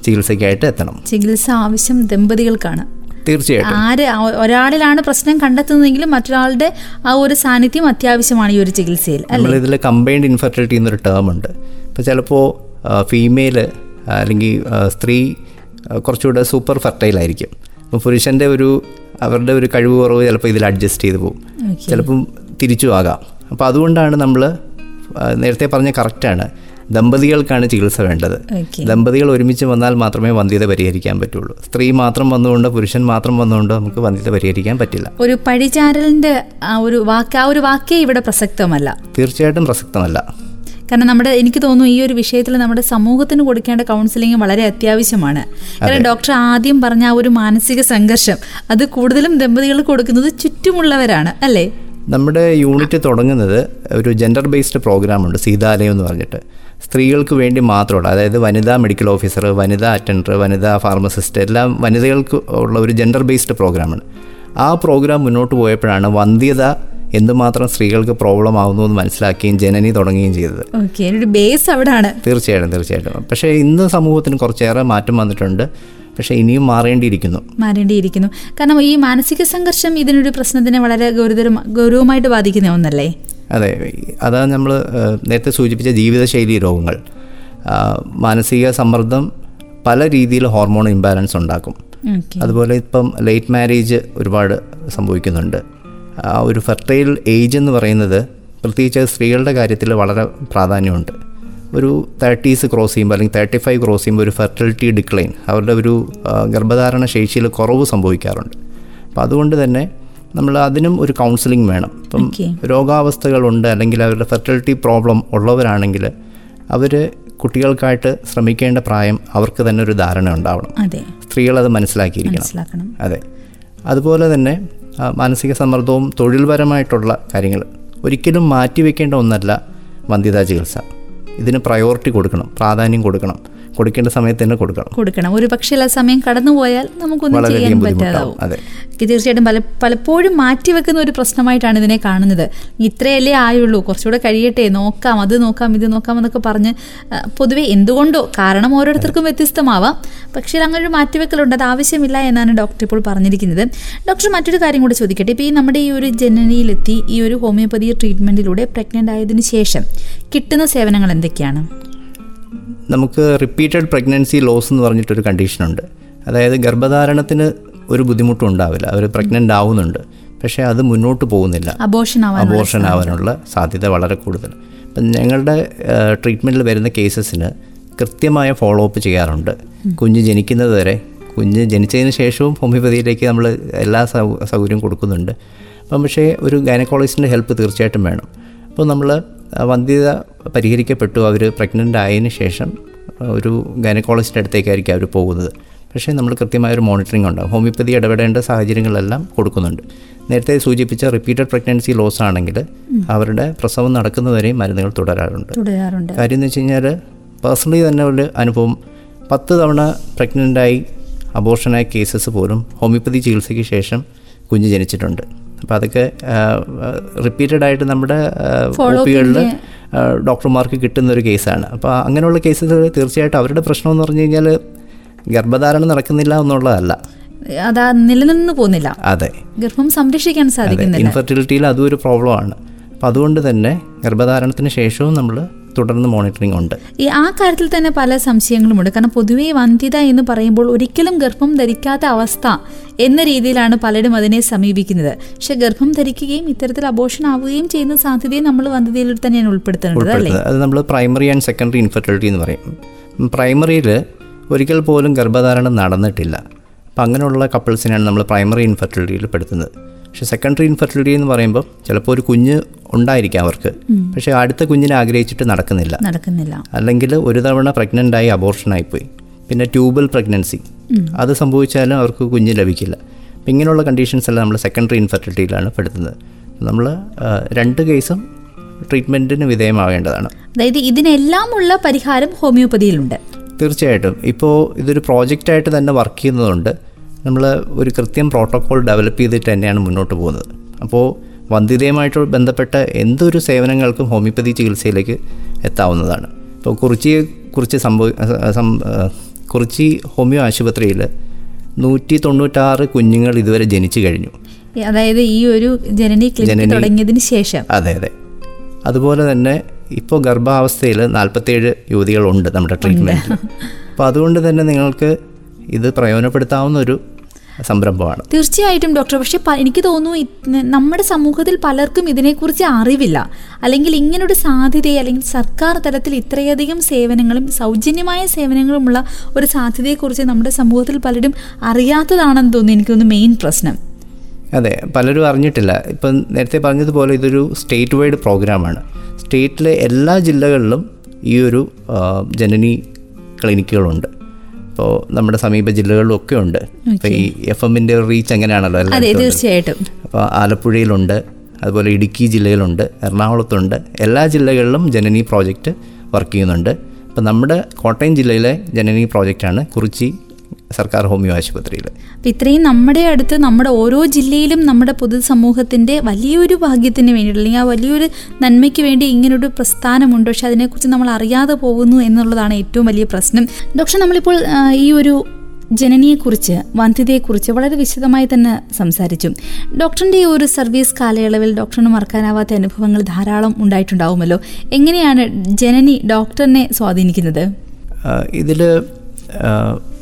ചികിത്സയ്ക്കായിട്ട് എത്തണം. ചികിത്സ ആവശ്യം ദമ്പതികൾക്കാണ്. തീർച്ചയായിട്ടും. ആര് ഒരാളിലാണ് പ്രശ്നം കണ്ടെത്തുന്നതെങ്കിലും മറ്റൊരാളുടെ ആ ഒരു സാന്നിധ്യം അത്യാവശ്യമാണ് ഈ ഒരു ചികിത്സയിൽ നമ്മൾ നമ്മളിതിൽ കമ്പൈൻഡ് ഇൻഫെർട്ടിലിറ്റി എന്നൊരു ടേം ഉണ്ട്. ഇപ്പോൾ ചിലപ്പോൾ ഫീമെയിൽ അല്ലെങ്കിൽ സ്ത്രീ കുറച്ചുകൂടെ സൂപ്പർ ഫെർട്ടൈൽ ആയിരിക്കും. അപ്പോൾ പുരുഷന്റെ ഒരു അവരുടെ ഒരു കഴിവ് കുറവ് ചിലപ്പോൾ ഇതിൽ അഡ്ജസ്റ്റ് ചെയ്ത് പോകും. ചിലപ്പം തിരിച്ചു ആകാം. അപ്പോൾ അതുകൊണ്ടാണ് നമ്മൾ നേരത്തെ പറഞ്ഞ കറക്റ്റാണ് ദമ്പതികൾക്കാണ് ചികിത്സ വേണ്ടത്. ദമ്പതികൾ ഒരുമിച്ച് വന്നാൽ മാത്രമേ വന്ധ്യത പരിഹരിക്കാൻ പറ്റുള്ളൂ. സ്ത്രീ മാത്രം വന്നുകൊണ്ട് പുരുഷൻ മാത്രം വന്നുകൊണ്ട് നമുക്ക് വന്ധ്യത പരിഹരിക്കാൻ പറ്റില്ല. ഒരു പഴിചാരലിന്റെ ഒരു വാക്ക് ആ ഒരു വാക്കേ ഇവിടെ പ്രസക്തമല്ല. തീർച്ചയായിട്ടും പ്രസക്തമല്ല. കാരണം നമ്മുടെ എനിക്ക് തോന്നുന്നു ഈ ഒരു വിഷയത്തിൽ നമ്മുടെ സമൂഹത്തിന് കൊടുക്കേണ്ട കൗൺസിലിംഗ് വളരെ അത്യാവശ്യമാണ്. കാരണം ഡോക്ടർ ആദ്യം പറഞ്ഞ ആ ഒരു മാനസിക സംഘർഷം അത് കൂടുതലും ദമ്പതികൾ കൊടുക്കുന്നത് ചുറ്റുമുള്ളവരാണ് അല്ലേ? നമ്മുടെ യൂണിറ്റ് തുടങ്ങുന്നത് ഒരു ജെൻഡർ ബേസ്ഡ് പ്രോഗ്രാമുണ്ട് സീതാലയം എന്ന് പറഞ്ഞിട്ട്. സ്ത്രീകൾക്ക് വേണ്ടി മാത്രമുള്ള അതായത് വനിതാ മെഡിക്കൽ ഓഫീസർ വനിതാ അറ്റൻഡർ വനിതാ ഫാർമസിസ്റ്റ് എല്ലാം വനിതകൾക്ക് ഉള്ള ഒരു ജെൻഡർ ബേസ്ഡ് പ്രോഗ്രാമാണ് ആ പ്രോഗ്രാം മുന്നോട്ട് പോയപ്പോഴാണ് വന്ധ്യത എന്തുമാത്രം സ്ത്രീകൾക്ക് പ്രോബ്ലം ആവുന്നു എന്ന് മനസ്സിലാക്കുകയും ജനനി തുടങ്ങുകയും ചെയ്തത്. ബേസ് അവിടെയാണ്. തീർച്ചയായിട്ടും തീർച്ചയായിട്ടും. പക്ഷേ ഇന്ന് സമൂഹത്തിന് കുറച്ചേറെ മാറ്റം വന്നിട്ടുണ്ട്. പക്ഷേ ഇനിയും മാറേണ്ടിയിരിക്കുന്നു. മാറേണ്ടിയിരിക്കുന്നു. കാരണം ഈ മാനസിക സംഘർഷം ഇതിനൊരു പ്രശ്നത്തിനെ വളരെ ഗൗരവ ഗൗരവമായിട്ട് ബാധിക്കുന്ന ഒന്നല്ലേ? അതെ. അതാണ് നമ്മൾ നേരത്തെ സൂചിപ്പിച്ച ജീവിതശൈലി രോഗങ്ങൾ. മാനസിക സമ്മർദ്ദം പല രീതിയിൽ ഹോർമോൺ ഇംബാലൻസ് ഉണ്ടാക്കും. അതുപോലെ ഇപ്പം ലേറ്റ് മാരേജ് ഒരുപാട് സംഭവിക്കുന്നുണ്ട്. ആ ഒരു ഫെർട്ടൈൽ ഏജ് എന്ന് പറയുന്നത് പ്രത്യേകിച്ച് സ്ത്രീകളുടെ കാര്യത്തിൽ വളരെ പ്രാധാന്യമുണ്ട്. ഒരു തേർട്ടീസ് ക്രോസ് ചെയ്യുമ്പോൾ അല്ലെങ്കിൽ തേർട്ടി ഫൈവ് ക്രോസ് ചെയ്യുമ്പോൾ ഒരു ഫെർട്ടിലിറ്റി ഡിക്ലൈൻ അവരുടെ ഒരു ഗർഭധാരണ ശേഷിയിൽ കുറവ് സംഭവിക്കാറുണ്ട്. അപ്പം അതുകൊണ്ട് തന്നെ നമ്മൾ അതിനും ഒരു കൗൺസിലിംഗ് വേണം. ഇപ്പം. രോഗാവസ്ഥകളുണ്ട് അല്ലെങ്കിൽ അവരുടെ ഫെർട്ടിലിറ്റി പ്രോബ്ലം ഉള്ളവരാണെങ്കിൽ അവർ കുട്ടികൾക്കായിട്ട് ശ്രമിക്കേണ്ട പ്രായം അവർക്ക് തന്നെ ഒരു ധാരണ ഉണ്ടാവണം. അതെ. സ്ത്രീകളത് മനസ്സിലാക്കിയിരിക്കണം. അതെ. അതുപോലെ തന്നെ മാനസിക സമ്മർദ്ദവും തൊഴിൽപരമായിട്ടുള്ള കാര്യങ്ങൾ ഒരിക്കലും മാറ്റിവെക്കേണ്ട ഒന്നല്ല വന്ധ്യതാ ചികിത്സ. ഇതിന് പ്രയോറിറ്റി കൊടുക്കണം പ്രാധാന്യം കൊടുക്കണം. കൊടുക്കേണ്ട സമയത്ത് തന്നെ കൊടുക്കണം. കൊടുക്കണം. ഒരു പക്ഷേ ആ സമയം കടന്നുപോയാൽ നമുക്കൊന്നും ചെയ്യാൻ പറ്റാതാവും. തീർച്ചയായിട്ടും പല പലപ്പോഴും മാറ്റിവെക്കുന്ന ഒരു പ്രശ്നമായിട്ടാണ് ഇതിനെ കാണുന്നത്. ഇത്രയല്ലേ ആയുള്ളൂ. കുറച്ചുകൂടെ കഴിയട്ടെ. നോക്കാം. അത് നോക്കാം ഇത് നോക്കാം എന്നൊക്കെ പറഞ്ഞ് പൊതുവെ എന്തുകൊണ്ടോ കാരണം ഓരോരുത്തർക്കും വ്യത്യസ്തമാവാം. പക്ഷേ അങ്ങനെ ഒരു മാറ്റിവെക്കലുണ്ട്. അത് ആവശ്യമില്ല എന്നാണ് ഡോക്ടർ ഇപ്പോൾ പറഞ്ഞിരിക്കുന്നത്. ഡോക്ടർ മറ്റൊരു കാര്യം കൂടി ചോദിക്കട്ടെ. ഇപ്പോൾ ഈ നമ്മുടെ ഈ ഒരു ജനനിയിലെത്തി ഈ ഒരു ഹോമിയോപ്പതി ട്രീറ്റ്മെന്റിലൂടെ പ്രഗ്നന്റ് ആയതിനു ശേഷം കിട്ടുന്ന സേവനങ്ങൾ എന്തൊക്കെയാണ്? നമുക്ക് റിപ്പീറ്റഡ് പ്രഗ്നൻസി ലോസ് എന്ന് പറഞ്ഞിട്ടൊരു കണ്ടീഷനുണ്ട് അതായത് ഗർഭധാരണത്തിന് ഒരു ബുദ്ധിമുട്ടും ഉണ്ടാവില്ല. അവർ പ്രഗ്നന്റ് ആവുന്നുണ്ട്. പക്ഷേ അത് മുന്നോട്ട് പോകുന്നില്ല. അബോർഷൻ ആവാനുള്ള സാധ്യത. വളരെ കൂടുതൽ. അപ്പം ഞങ്ങളുടെ ട്രീറ്റ്മെന്റിൽ വരുന്ന കേസസിന് കൃത്യമായ ഫോളോ അപ്പ് ചെയ്യാറുണ്ട് കുഞ്ഞ് ജനിക്കുന്നത് വരെ. കുഞ്ഞ് ജനിച്ചതിന് ശേഷവും ഹോമിയോപ്പതിയിലേക്ക് നമ്മൾ എല്ലാ സൗ സൗകര്യവും കൊടുക്കുന്നുണ്ട്. അപ്പം പക്ഷേ ഒരു ഗൈനക്കോളജിസ്റ്റിന്റെ ഹെൽപ്പ് തീർച്ചയായിട്ടും വേണം. അപ്പോൾ നമ്മൾ വന്ധ്യത പരിഹരിക്കപ്പെട്ടു. അവർ പ്രഗ്നന്റ് ആയതിനു ശേഷം ഒരു ഗൈനക്കോളജിന്റെ അടുത്തേക്കായിരിക്കും അവർ പോകുന്നത്. പക്ഷേ നമ്മൾ കൃത്യമായൊരു മോണിറ്ററിംഗ് ഉണ്ട് ഹോമിയോപ്പതി ഇടപെടേണ്ട സാഹചര്യങ്ങളെല്ലാം കൊടുക്കുന്നുണ്ട്. നേരത്തെ സൂചിപ്പിച്ച റിപ്പീറ്റഡ് പ്രഗ്നൻസി ലോസ് ആണെങ്കിൽ അവരുടെ പ്രസവം നടക്കുന്നതുവരെയും മരുന്നുകൾ തുടരാറുണ്ട്. തുടരാറുണ്ട്. കാര്യം എന്ന് വെച്ച് കഴിഞ്ഞാൽ പേഴ്സണലി തന്നെ ഒരു അനുഭവം പത്ത് തവണ പ്രഗ്നന്റായി അബോർഷനായ കേസസ് പോലും ഹോമിയോപ്പതി ചികിത്സയ്ക്ക് ശേഷം കുഞ്ഞ് ജനിച്ചിട്ടുണ്ട്. അപ്പോൾ അതൊക്കെ റിപ്പീറ്റഡ് ആയിട്ട് നമ്മുടെ ഒ ഡോക്ടർമാർക്ക് കിട്ടുന്ന ഒരു കേസാണ്. അപ്പോൾ അങ്ങനെയുള്ള കേസുകൾ തീർച്ചയായിട്ടും അവരുടെ പ്രശ്നം എന്ന് പറഞ്ഞു കഴിഞ്ഞാൽ ഗർഭധാരണം നടക്കുന്നില്ല എന്നുള്ളതല്ല. അതാ നിലനിന്ന് പോകുന്നില്ല. അതെ. ഗർഭം സംരക്ഷിക്കാൻ സാധിക്കുന്നില്ല. ഇൻഫെർട്ടിലിറ്റിയിൽ അതും ഒരു പ്രോബ്ലമാണ് അപ്പം അതുകൊണ്ട് തന്നെ ഗർഭധാരണത്തിന് ശേഷവും നമ്മൾ തുടർന്ന് മോണിറ്ററിംഗ് ഉണ്ട്. ഈ ആ കാര്യത്തിൽ തന്നെ പല സംശയങ്ങളുമുണ്ട്. കാരണം പൊതുവേ വന്ധ്യത എന്ന് പറയുമ്പോൾ ഒരിക്കലും ഗർഭം ധരിക്കാത്ത അവസ്ഥ എന്ന രീതിയിലാണ് പലരും അതിനെ സമീപിക്കുന്നത്. പക്ഷെ ഗർഭം ധരിക്കുകയും ഇത്തരത്തിൽ അബോഷൻ ആവുകയും ചെയ്യുന്ന സാധ്യതയെ നമ്മൾ വന്ധ്യതയിൽ തന്നെയാണ് ഉൾപ്പെടുത്തേണ്ടത് അല്ലേ? ഉൾപ്പെടുത്തുന്നത്. അത് നമ്മൾ പ്രൈമറി ആൻഡ് സെക്കൻഡറി ഇൻഫെർട്ടിലിറ്റി എന്ന് പറയും. പ്രൈമറിയിൽ ഒരിക്കൽ പോലും ഗർഭധാരണം നടന്നിട്ടില്ല. അപ്പം അങ്ങനെയുള്ള കപ്പിൾസിനാണ് നമ്മൾ പ്രൈമറി ഇൻഫെർട്ടിലിറ്റിയിൽ പെടുത്തുന്നത് പക്ഷേ സെക്കൻഡറി ഇൻഫെർട്ടിലിറ്റി എന്ന് പറയുമ്പോൾ ചിലപ്പോൾ ഒരു കുഞ്ഞ് ഉണ്ടായിരിക്കാം അവർക്ക്. പക്ഷേ അടുത്ത കുഞ്ഞിനെ ആഗ്രഹിച്ചിട്ട് നടക്കുന്നില്ല. നടക്കുന്നില്ല. അല്ലെങ്കിൽ ഒരു തവണ പ്രഗ്നന്റ് ആയി അബോർഷൻ ആയിപ്പോയി പിന്നെ ട്യൂബൽ പ്രഗ്നൻസി അത് സംഭവിച്ചാലും അവർക്ക് കുഞ്ഞ് ലഭിക്കില്ല. അപ്പം ഇങ്ങനെയുള്ള കണ്ടീഷൻസ് എല്ലാം നമ്മൾ സെക്കൻഡറി ഇൻഫെർട്ടിലിറ്റിയിലാണ് പെടുത്തുന്നത്. നമ്മൾ രണ്ട് കേസും ട്രീറ്റ്മെന്റിന് വിധേയമാവേണ്ടതാണ് അതായത് ഇതിനെല്ലാം ഉള്ള പരിഹാരം ഹോമിയോപ്പതിയിലുണ്ട് തീർച്ചയായിട്ടും. ഇപ്പോൾ ഇതൊരു പ്രോജക്റ്റായിട്ട് തന്നെ വർക്ക് ചെയ്യുന്നതുകൊണ്ട് നമ്മൾ ഒരു കൃത്യം പ്രോട്ടോക്കോൾ ഡെവലപ്പ് ചെയ്തിട്ട് തന്നെയാണ് മുന്നോട്ട് പോകുന്നത്. അപ്പോൾ വന്ധ്യതയുമായിട്ട് ബന്ധപ്പെട്ട എന്തൊരു സേവനങ്ങൾക്കും ഹോമിയോപ്പതി ചികിത്സയിലേക്ക് എത്താവുന്നതാണ്. ഇപ്പോൾ കുറിച്ചിയെ കുറിച്ച് സംഭവ സം- കുറിച്ചി ഹോമിയോ ആശുപത്രിയിൽ നൂറ്റി തൊണ്ണൂറ്റാറ് കുഞ്ഞുങ്ങൾ ഇതുവരെ ജനിച്ചു കഴിഞ്ഞു. അതായത് ഈ ഒരു ജനനി ക്ലിനിക് ജനനി- തുടങ്ങിയതിന് ശേഷം. അതെ അതെ. അതുപോലെ തന്നെ ഇപ്പോൾ ഗർഭാവസ്ഥയിൽ നാൽപ്പത്തേഴ് യുവതികളുണ്ട് നമ്മുടെ ട്രീറ്റ്മെന്റ് അപ്പോൾ അതുകൊണ്ട് തന്നെ നിങ്ങൾക്ക് ഇത് പ്രയോജനപ്പെടുത്താവുന്ന ഒരു സംരംഭമാണ്. തീർച്ചയായിട്ടും ഡോക്ടർ പക്ഷെ എനിക്ക് തോന്നുന്നു നമ്മുടെ സമൂഹത്തിൽ പലർക്കും ഇതിനെക്കുറിച്ച് അറിവില്ല. അല്ലെങ്കിൽ ഇങ്ങനൊരു സാധ്യതയെ അല്ലെങ്കിൽ സർക്കാർ തലത്തിൽ ഇത്രയധികം സേവനങ്ങളും സൗജന്യമായ സേവനങ്ങളുമുള്ള ഒരു സാധ്യതയെക്കുറിച്ച് നമ്മുടെ സമൂഹത്തിൽ പലരും അറിയാത്തതാണെന്ന് തോന്നുന്നു. എനിക്ക് തോന്നുന്നു മെയിൻ പ്രശ്നം. അതെ പലരും അറിഞ്ഞിട്ടില്ല. ഇപ്പം നേരത്തെ പറഞ്ഞതുപോലെ ഇതൊരു സ്റ്റേറ്റ് വൈഡ് പ്രോഗ്രാമാണ്. സ്റ്റേറ്റിലെ എല്ലാ ജില്ലകളിലും ഈ ഒരു ജനനി ക്ലിനിക്കുകളുണ്ട്. ഇപ്പോൾ നമ്മുടെ സമീപ ജില്ലകളിലൊക്കെ ഉണ്ട്. അപ്പോൾ ഈ എഫ് എമ്മിന്റെ റീച്ച് എങ്ങനെയാണല്ലോ അതെ തീർച്ചയായിട്ടും. അപ്പോൾ ആലപ്പുഴയിലുണ്ട് അതുപോലെ ഇടുക്കി ജില്ലയിലുണ്ട് എറണാകുളത്തുണ്ട്. എല്ലാ ജില്ലകളിലും ജനനി പ്രോജക്റ്റ് വർക്ക് ചെയ്യുന്നുണ്ട്. അപ്പോൾ നമ്മുടെ കോട്ടയം ജില്ലയിലെ ജനനി പ്രോജക്റ്റാണ് കുറിച്ചി സർക്കാർ ഹോമിയോ ആശുപത്രിയിൽ അപ്പം ഇത്രയും നമ്മുടെ അടുത്ത് നമ്മുടെ ഓരോ ജില്ലയിലും നമ്മുടെ പൊതുസമൂഹത്തിന്റെ വലിയൊരു ഭാഗ്യത്തിന് വേണ്ടിയിട്ട് അല്ലെങ്കിൽ ആ വലിയൊരു നന്മയ്ക്ക് വേണ്ടി ഇങ്ങനൊരു പ്രസ്ഥാനമുണ്ട്. പക്ഷെ അതിനെക്കുറിച്ച് നമ്മൾ അറിയാതെ പോകുന്നു എന്നുള്ളതാണ് ഏറ്റവും വലിയ പ്രശ്നം. ഡോക്ടർ നമ്മളിപ്പോൾ ഈ ഒരു ജനനിയെക്കുറിച്ച് വന്ധ്യതയെക്കുറിച്ച് വളരെ വിശദമായി തന്നെ സംസാരിച്ചു. ഡോക്ടറിന്റെ ഈ ഒരു സർവീസ് കാലയളവിൽ ഡോക്ടറിന് മറക്കാനാവാത്ത അനുഭവങ്ങൾ ധാരാളം ഉണ്ടായിട്ടുണ്ടാവുമല്ലോ. എങ്ങനെയാണ് ജനനി ഡോക്ടറിനെ സ്വാധീനിക്കുന്നത്? ഇതിൽ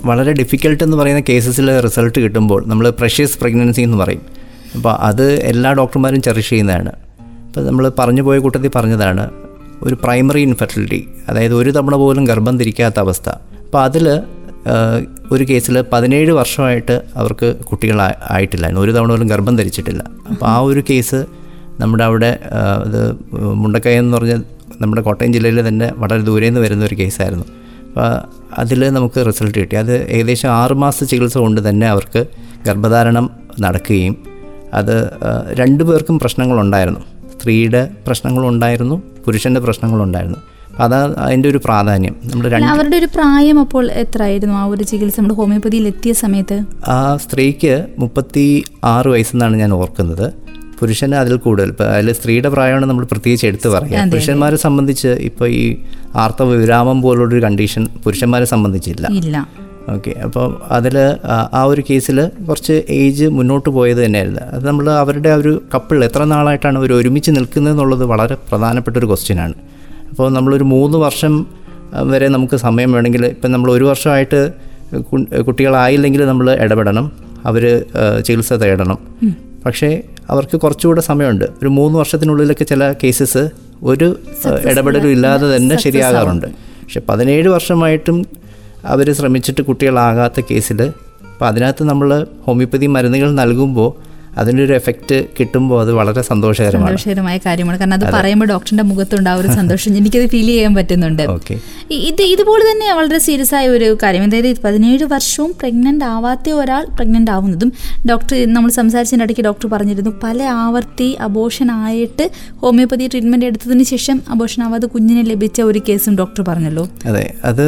വളരെ ഡിഫിക്കൽട്ട് എന്ന് പറയുന്ന കേസസിൽ റിസൾട്ട് കിട്ടുമ്പോൾ നമ്മൾ പ്രഷ്യസ് പ്രഗ്നൻസി എന്ന് പറയും. അപ്പോൾ അത് എല്ലാ ഡോക്ടർമാരും ചെറിഷ് ചെയ്യുന്നതാണ്. അപ്പോൾ നമ്മൾ പറഞ്ഞു പോയ കൂട്ടത്തിൽ പറഞ്ഞതാണ് ഒരു പ്രൈമറി ഇൻഫെർട്ടിലിറ്റി അതായത് ഒരു തവണ പോലും ഗർഭം തിരിക്കാത്ത അവസ്ഥ. അപ്പോൾ അതിൽ ഒരു കേസിൽ പതിനേഴ് വർഷമായിട്ട് അവർക്ക് കുട്ടികൾ ആയിട്ടില്ല ഒരു തവണ പോലും ഗർഭം ധരിച്ചിട്ടില്ല. അപ്പോൾ ആ ഒരു കേസ് നമ്മുടെ അവിടെ അത് മുണ്ടക്കയം എന്ന് പറഞ്ഞ നമ്മുടെ കോട്ടയം ജില്ലയിൽ തന്നെ വളരെ ദൂരെ നിന്ന് വരുന്ന ഒരു കേസായിരുന്നു അതിൽ നമുക്ക് റിസൾട്ട് കിട്ടി. അത് ഏകദേശം ആറ് മാസ ചികിത്സ കൊണ്ട് തന്നെ അവർക്ക് ഗർഭധാരണം നടക്കുകയും അത് രണ്ടു പേർക്കും പ്രശ്നങ്ങളുണ്ടായിരുന്നു. സ്ത്രീയുടെ പ്രശ്നങ്ങളുണ്ടായിരുന്നു പുരുഷന്റെ പ്രശ്നങ്ങളുണ്ടായിരുന്നു. അതാ അതിന്റെ ഒരു പ്രാധാന്യം. നമ്മൾ അവരുടെ ഒരു പ്രായം അപ്പോൾ എത്രയായിരുന്നു ആ ഒരു ചികിത്സ? നമ്മുടെ ഹോമിയോപ്പതിയിൽ എത്തിയ സമയത്ത്? ആ സ്ത്രീക്ക് മുപ്പത്തി ആറ് വയസ്സെന്നാണ് ഞാൻ ഓർക്കുന്നത്. പുരുഷന് അതിൽ കൂടുതൽ. ഇപ്പം അതിൽ സ്ത്രീയുടെ പ്രായമാണ് നമ്മൾ പ്രത്യേകിച്ച് എടുത്തു പറയാം. പുരുഷന്മാരെ സംബന്ധിച്ച് ഇപ്പോൾ ഈ ആർത്തവ വിരാമം പോലുള്ളൊരു കണ്ടീഷൻ പുരുഷന്മാരെ സംബന്ധിച്ചില്ല. ഓക്കെ. അപ്പോൾ അതിൽ ആ ഒരു കേസിൽ കുറച്ച് ഏജ് മുന്നോട്ട് പോയത് തന്നെയായിരുന്നു. അത് നമ്മൾ അവരുടെ ആ ഒരു കപ്പിൾ എത്ര നാളായിട്ടാണ് അവർ ഒരുമിച്ച് നിൽക്കുന്നത് എന്നുള്ളത് വളരെ പ്രധാനപ്പെട്ട ഒരു ക്വസ്റ്റ്യനാണ് അപ്പോൾ നമ്മളൊരു മൂന്ന് വർഷം വരെ നമുക്ക് സമയം വേണമെങ്കിൽ ഇപ്പം നമ്മൾ ഒരു വർഷമായിട്ട് കുട്ടികളായില്ലെങ്കിൽ നമ്മൾ ഇടപെടണം. അവർ ചികിത്സ തേടണം. പക്ഷേ അവർക്ക് കുറച്ചുകൂടെ സമയമുണ്ട്. ഒരു മൂന്ന് വർഷത്തിനുള്ളിലൊക്കെ ചില കേസസ് ഒരു ഇടപെടലും ഇല്ലാതെ തന്നെ ശരിയാകാറുണ്ട്. പക്ഷെ പതിനേഴ് വർഷമായിട്ടും അവർ ശ്രമിച്ചിട്ട് കുട്ടികളാകാത്ത കേസിൽ അപ്പോൾ അതിനകത്ത് നമ്മൾ ഹോമിയോപ്പതി മരുന്നുകൾ നൽകുമ്പോൾ അതിന്റെ ഒരു എഫക്റ്റ് കിട്ടുമ്പോൾ അത് വളരെ സന്തോഷകരമാണ്. സന്തോഷകരമായ കാര്യമാണ്. കാരണം അത് പറയുമ്പോൾ ഡോക്ടറിന്റെ മുഖത്തുണ്ട് ആ ഒരു സന്തോഷം [LAUGHS] എനിക്കത് ഫീൽ ചെയ്യാൻ പറ്റുന്നുണ്ട്. ഇത് ഇതുപോലെ തന്നെ വളരെ സീരിയസ് ആയ ഒരു കാര്യം. അതായത് പതിനേഴ് വർഷവും പ്രഗ്നന്റ് ആവാത്ത ഒരാൾ പ്രഗ്നന്റ് ആവുന്നതും ഡോക്ടർ നമ്മൾ സംസാരിച്ചതിന്റെ ഇടയ്ക്ക് ഡോക്ടർ പറഞ്ഞിരുന്നു പല ആവർത്തി അബോഷൻ ആയിട്ട് ഹോമിയോപ്പതി ട്രീറ്റ്മെന്റ് എടുത്തതിന് ശേഷം അബോഷൻ ആവാതെ കുഞ്ഞിനെ ലഭിച്ച ഒരു കേസും ഡോക്ടർ പറഞ്ഞല്ലോ. അതെ. അത്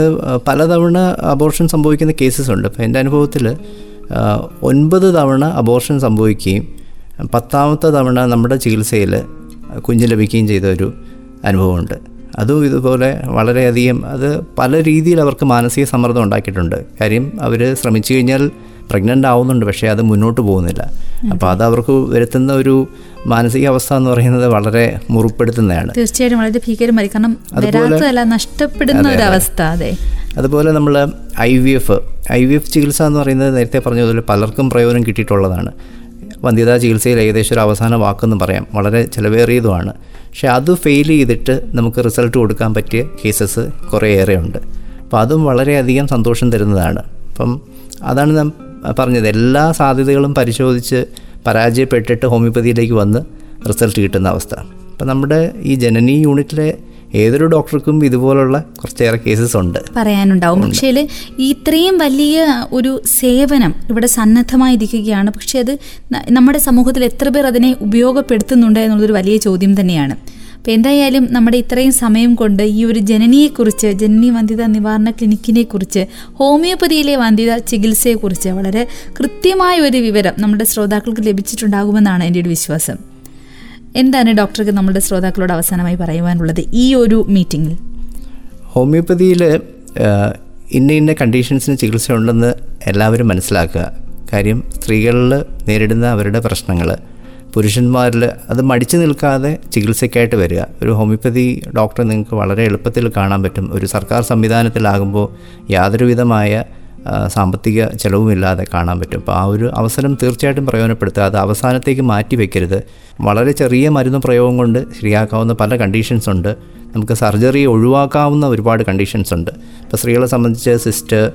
പലതവണ അബോർഷൻ സംഭവിക്കുന്ന കേസസ് ഉണ്ട്. അപ്പോൾ എന്റെ അനുഭവത്തിൽ ഒൻപത് തവണ അബോർഷൻ സംഭവിക്കുകയും പത്താമത്തെ തവണ നമ്മുടെ ചികിത്സയിൽ കുഞ്ഞ് ലഭിക്കുകയും ചെയ്ത ഒരു അനുഭവമുണ്ട്. അതും ഇതുപോലെ വളരെയധികം അത് പല രീതിയിൽ അവർക്ക് മാനസിക സമ്മർദ്ദം ഉണ്ടാക്കിയിട്ടുണ്ട്. കാര്യം അവർ ശ്രമിച്ചു കഴിഞ്ഞാൽ പ്രഗ്നന്റ് ആവുന്നുണ്ട് പക്ഷേ അത് മുന്നോട്ട് പോകുന്നില്ല. അപ്പോൾ അത് അവർക്ക് വരുത്തുന്ന ഒരു മാനസികാവസ്ഥ എന്ന് പറയുന്നത് വളരെ മുറിപ്പെടുത്തുന്നതാണ്. തീർച്ചയായിട്ടും വളരെ ഭീകരമായി കാരണം നഷ്ടപ്പെടുന്ന ഒരു അവസ്ഥ അതെ. അതുപോലെ നമ്മൾ I V F I V F ചികിത്സ എന്ന് പറയുന്നത് നേരത്തെ പറഞ്ഞതുപോലെ പലർക്കും പ്രയോജനം കിട്ടിയിട്ടുള്ളതാണ്. വന്ധ്യതാ ചികിത്സയിൽ ഏകദേശം ഒരു അവസാന വാക്കെന്ന് പറയാം. വളരെ ചിലവേറിയതുമാണ്. പക്ഷേ അത് ഫെയിൽ ചെയ്തിട്ട് നമുക്ക് റിസൾട്ട് കൊടുക്കാൻ പറ്റിയ കേസസ് കുറേയേറെ ഉണ്ട് അപ്പോൾ അതും വളരെയധികം സന്തോഷം തരുന്നതാണ്. അപ്പം അതാണ് ഞാൻ പറഞ്ഞത്. എല്ലാ സാധ്യതകളും പരിശോധിച്ച് പരാജയപ്പെട്ടിട്ട് ഹോമിയോപ്പതിയിലേക്ക് വന്ന് റിസൾട്ട് കിട്ടുന്ന അവസ്ഥ. അപ്പം നമ്മുടെ ഈ ജനനി യൂണിറ്റിലെ ഏതൊരു ഡോക്ടർക്കും ഇതുപോലുള്ള കുറച്ചേറെ കേസസ് ഉണ്ട്. പറയാനുണ്ടാവും. പക്ഷേ ഇത്രയും വലിയ ഒരു സേവനം ഇവിടെ സന്നദ്ധമായിരിക്കുകയാണ്. പക്ഷേ അത് നമ്മുടെ സമൂഹത്തിൽ എത്ര പേർ അതിനെ ഉപയോഗപ്പെടുത്തുന്നുണ്ട് എന്നുള്ളതൊരു വലിയ ചോദ്യം തന്നെയാണ്. അപ്പോൾ എന്തായാലും നമ്മുടെ ഇത്രയും സമയം കൊണ്ട് ഈ ഒരു ജനനിയെക്കുറിച്ച് ജനനി വന്ധ്യത നിവാരണ ക്ലിനിക്കിനെ കുറിച്ച് ഹോമിയോപ്പതിയിലെ വന്ധ്യത ചികിത്സയെക്കുറിച്ച് വളരെ കൃത്യമായ ഒരു വിവരം നമ്മുടെ ശ്രോതാക്കൾക്ക് ലഭിച്ചിട്ടുണ്ടാകുമെന്നാണ് എന്റെ ഒരു വിശ്വാസം. എന്താണ് ഡോക്ടർക്ക് നമ്മുടെ ശ്രോതാക്കളോട് അവസാനമായി പറയുവാനുള്ളത് ഈ ഒരു മീറ്റിങ്ങിൽ? ഹോമിയോപ്പതിയിൽ ഇന്ന ഇന്ന കണ്ടീഷൻസിന് ചികിത്സ ഉണ്ടെന്ന് എല്ലാവരും മനസ്സിലാക്കുക. കാര്യം സ്ത്രീകളിൽ നേരിടുന്ന അവരുടെ പ്രശ്നങ്ങൾ പുരുഷന്മാരിൽ അത് മടിച്ചു നിൽക്കാതെ ചികിത്സയ്ക്കായിട്ട് വരിക. ഒരു ഹോമിയോപ്പതി ഡോക്ടറെ നിങ്ങൾക്ക് വളരെ എളുപ്പത്തിൽ കാണാൻ പറ്റും. ഒരു സർക്കാർ സംവിധാനത്തിലാകുമ്പോൾ യാതൊരുവിധമായ സാമ്പത്തിക ചിലവുമില്ലാതെ കാണാൻ പറ്റും. അപ്പോൾ ആ ഒരു അവസരം തീർച്ചയായിട്ടും പ്രയോജനപ്പെടുത്തുക. അത് അവസാനത്തേക്ക് മാറ്റി വെക്കരുത്. വളരെ ചെറിയ മരുന്ന് പ്രയോഗം കൊണ്ട് ശരിയാക്കാവുന്ന പല കണ്ടീഷൻസ് ഉണ്ട്. നമുക്ക് സർജറി ഒഴിവാക്കാവുന്ന ഒരുപാട് കണ്ടീഷൻസ് ഉണ്ട്. ഇപ്പോൾ സ്ത്രീകളെ സംബന്ധിച്ച് സിസ്റ്റ്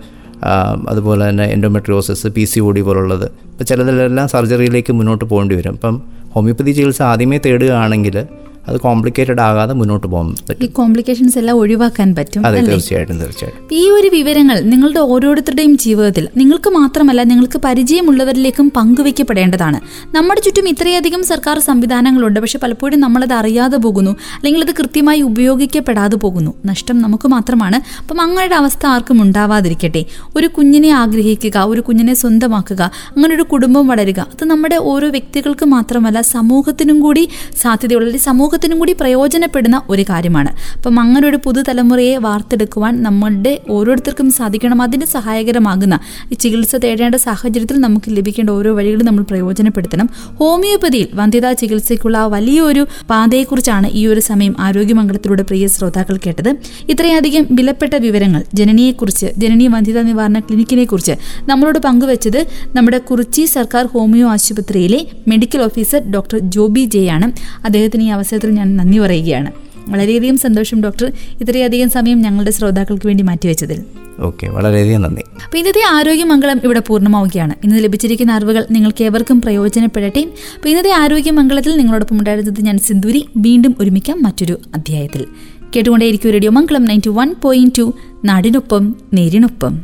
അതുപോലെ തന്നെ endometriosis P C O D പോലുള്ളത്. ഇപ്പോൾ ചിലതിലെല്ലാം സർജറിയിലേക്ക് മുന്നോട്ട് പോകേണ്ടി വരും. അപ്പം ഹോമിയോപ്പതി ചികിത്സ ആദ്യമേ തേടുകയാണെങ്കിൽ അത് കോംപ്ലിക്കേറ്റഡ് ആകാതെ മുന്നോട്ട് പോകാൻ പറ്റും. ഈ കോംപ്ലിക്കേഷൻസ് എല്ലാം ഒഴിവാക്കാൻ പറ്റും അതെ തീർച്ചയായിട്ടും തീർച്ചയായിട്ടും. ഈ ഒരു വിവരങ്ങൾ നിങ്ങളുടെ ഓരോരുത്തരുടെയും ജീവിതത്തിൽ നിങ്ങൾക്ക് മാത്രമല്ല നിങ്ങൾക്ക് പരിചയമുള്ളവരിലേക്കും പങ്കുവെക്കപ്പെടേണ്ടതാണ് നമ്മുടെ ചുറ്റും ഇത്രയധികം സർക്കാർ സംവിധാനങ്ങളുണ്ട്. പക്ഷെ പലപ്പോഴും നമ്മളത് അറിയാതെ പോകുന്നു അല്ലെങ്കിൽ അത് കൃത്യമായി ഉപയോഗിക്കപ്പെടാതെ പോകുന്നു. നഷ്ടം നമുക്ക് മാത്രമാണ്. അപ്പം അങ്ങയുടെ അവസ്ഥ ആർക്കും ഉണ്ടാവാതിരിക്കട്ടെ. ഒരു കുഞ്ഞിനെ ആഗ്രഹിക്കുക ഒരു കുഞ്ഞിനെ സ്വന്തമാക്കുക അങ്ങനെ ഒരു കുടുംബം വളരുക അത് നമ്മുടെ ഓരോ വ്യക്തികൾക്ക് മാത്രമല്ല സമൂഹത്തിനും കൂടി സാധ്യതയുള്ള അല്ലെങ്കിൽ സമൂഹത്തിനും കൂടി പ്രയോജനപ്പെടുന്ന ഒരു കാര്യമാണ്. അപ്പം അങ്ങനെ ഒരു പുതുതലമുറയെ വാർത്തെടുക്കുവാൻ നമ്മളുടെ ഓരോരുത്തർക്കും സാധിക്കണം അതിന് സഹായകരമാകുന്ന ഈ ചികിത്സ തേടേണ്ട സാഹചര്യത്തിൽ നമുക്ക് ലഭിക്കേണ്ട ഓരോ വഴികളും നമ്മൾ പ്രയോജനപ്പെടുത്തണം. ഹോമിയോപ്പതിയിൽ വന്ധ്യതാ ചികിത്സയ്ക്കുള്ള വലിയൊരു പാതയെക്കുറിച്ചാണ് ഈ ഒരു സമയം ആരോഗ്യമംഗളത്തിലൂടെ പ്രിയ ശ്രോതാക്കൾ കേട്ടത്. ഇത്രയധികം വിലപ്പെട്ട വിവരങ്ങൾ ജനനിയെക്കുറിച്ച് ജനനി വന്ധ്യതാ നിവാരണ ക്ലിനിക്കിനെ കുറിച്ച് നമ്മളോട് പങ്കുവച്ചത് നമ്മുടെ കുറിച്ചി സർക്കാർ ഹോമിയോ ആശുപത്രിയിലെ medical officer doctor Joby J ആണ്. അദ്ദേഹത്തിന് ഈ അവസരത്തിൽ ഞാൻ നന്ദി പറയുകയാണ്. വളരെയധികം സന്തോഷം ഡോക്ടർ. ഇത്രയധികം സമയം ഞങ്ങളുടെ ശ്രോതാക്കൾക്ക് വേണ്ടി മാറ്റിവെച്ചതിൽ. ഓക്കെ വളരെയധികം നന്ദി. അപ്പോൾ ഇന്നത്തെ ആരോഗ്യമംഗളം ഇവിടെ പൂർണമാവുകയാണ്. ഇന്ന് ലഭിച്ചിരിക്കുന്ന അറിവുകൾ നിങ്ങൾക്ക് ഏവർക്കും പ്രയോജനപ്പെടട്ടെ. അപ്പോൾ ഇന്നത്തെ ആരോഗ്യമംഗളത്തിൽ നിങ്ങളോടൊപ്പം ഉണ്ടായിരുന്നത് ഞാൻ സിന്ദൂരി. വീണ്ടും ഒരുമിക്കാം മറ്റൊരു അധ്യായത്തിൽ. കേട്ടുകൊണ്ടേയിരിക്കും radio Mangalam ninety one point two. നാടിനൊപ്പം നേരിനൊപ്പം.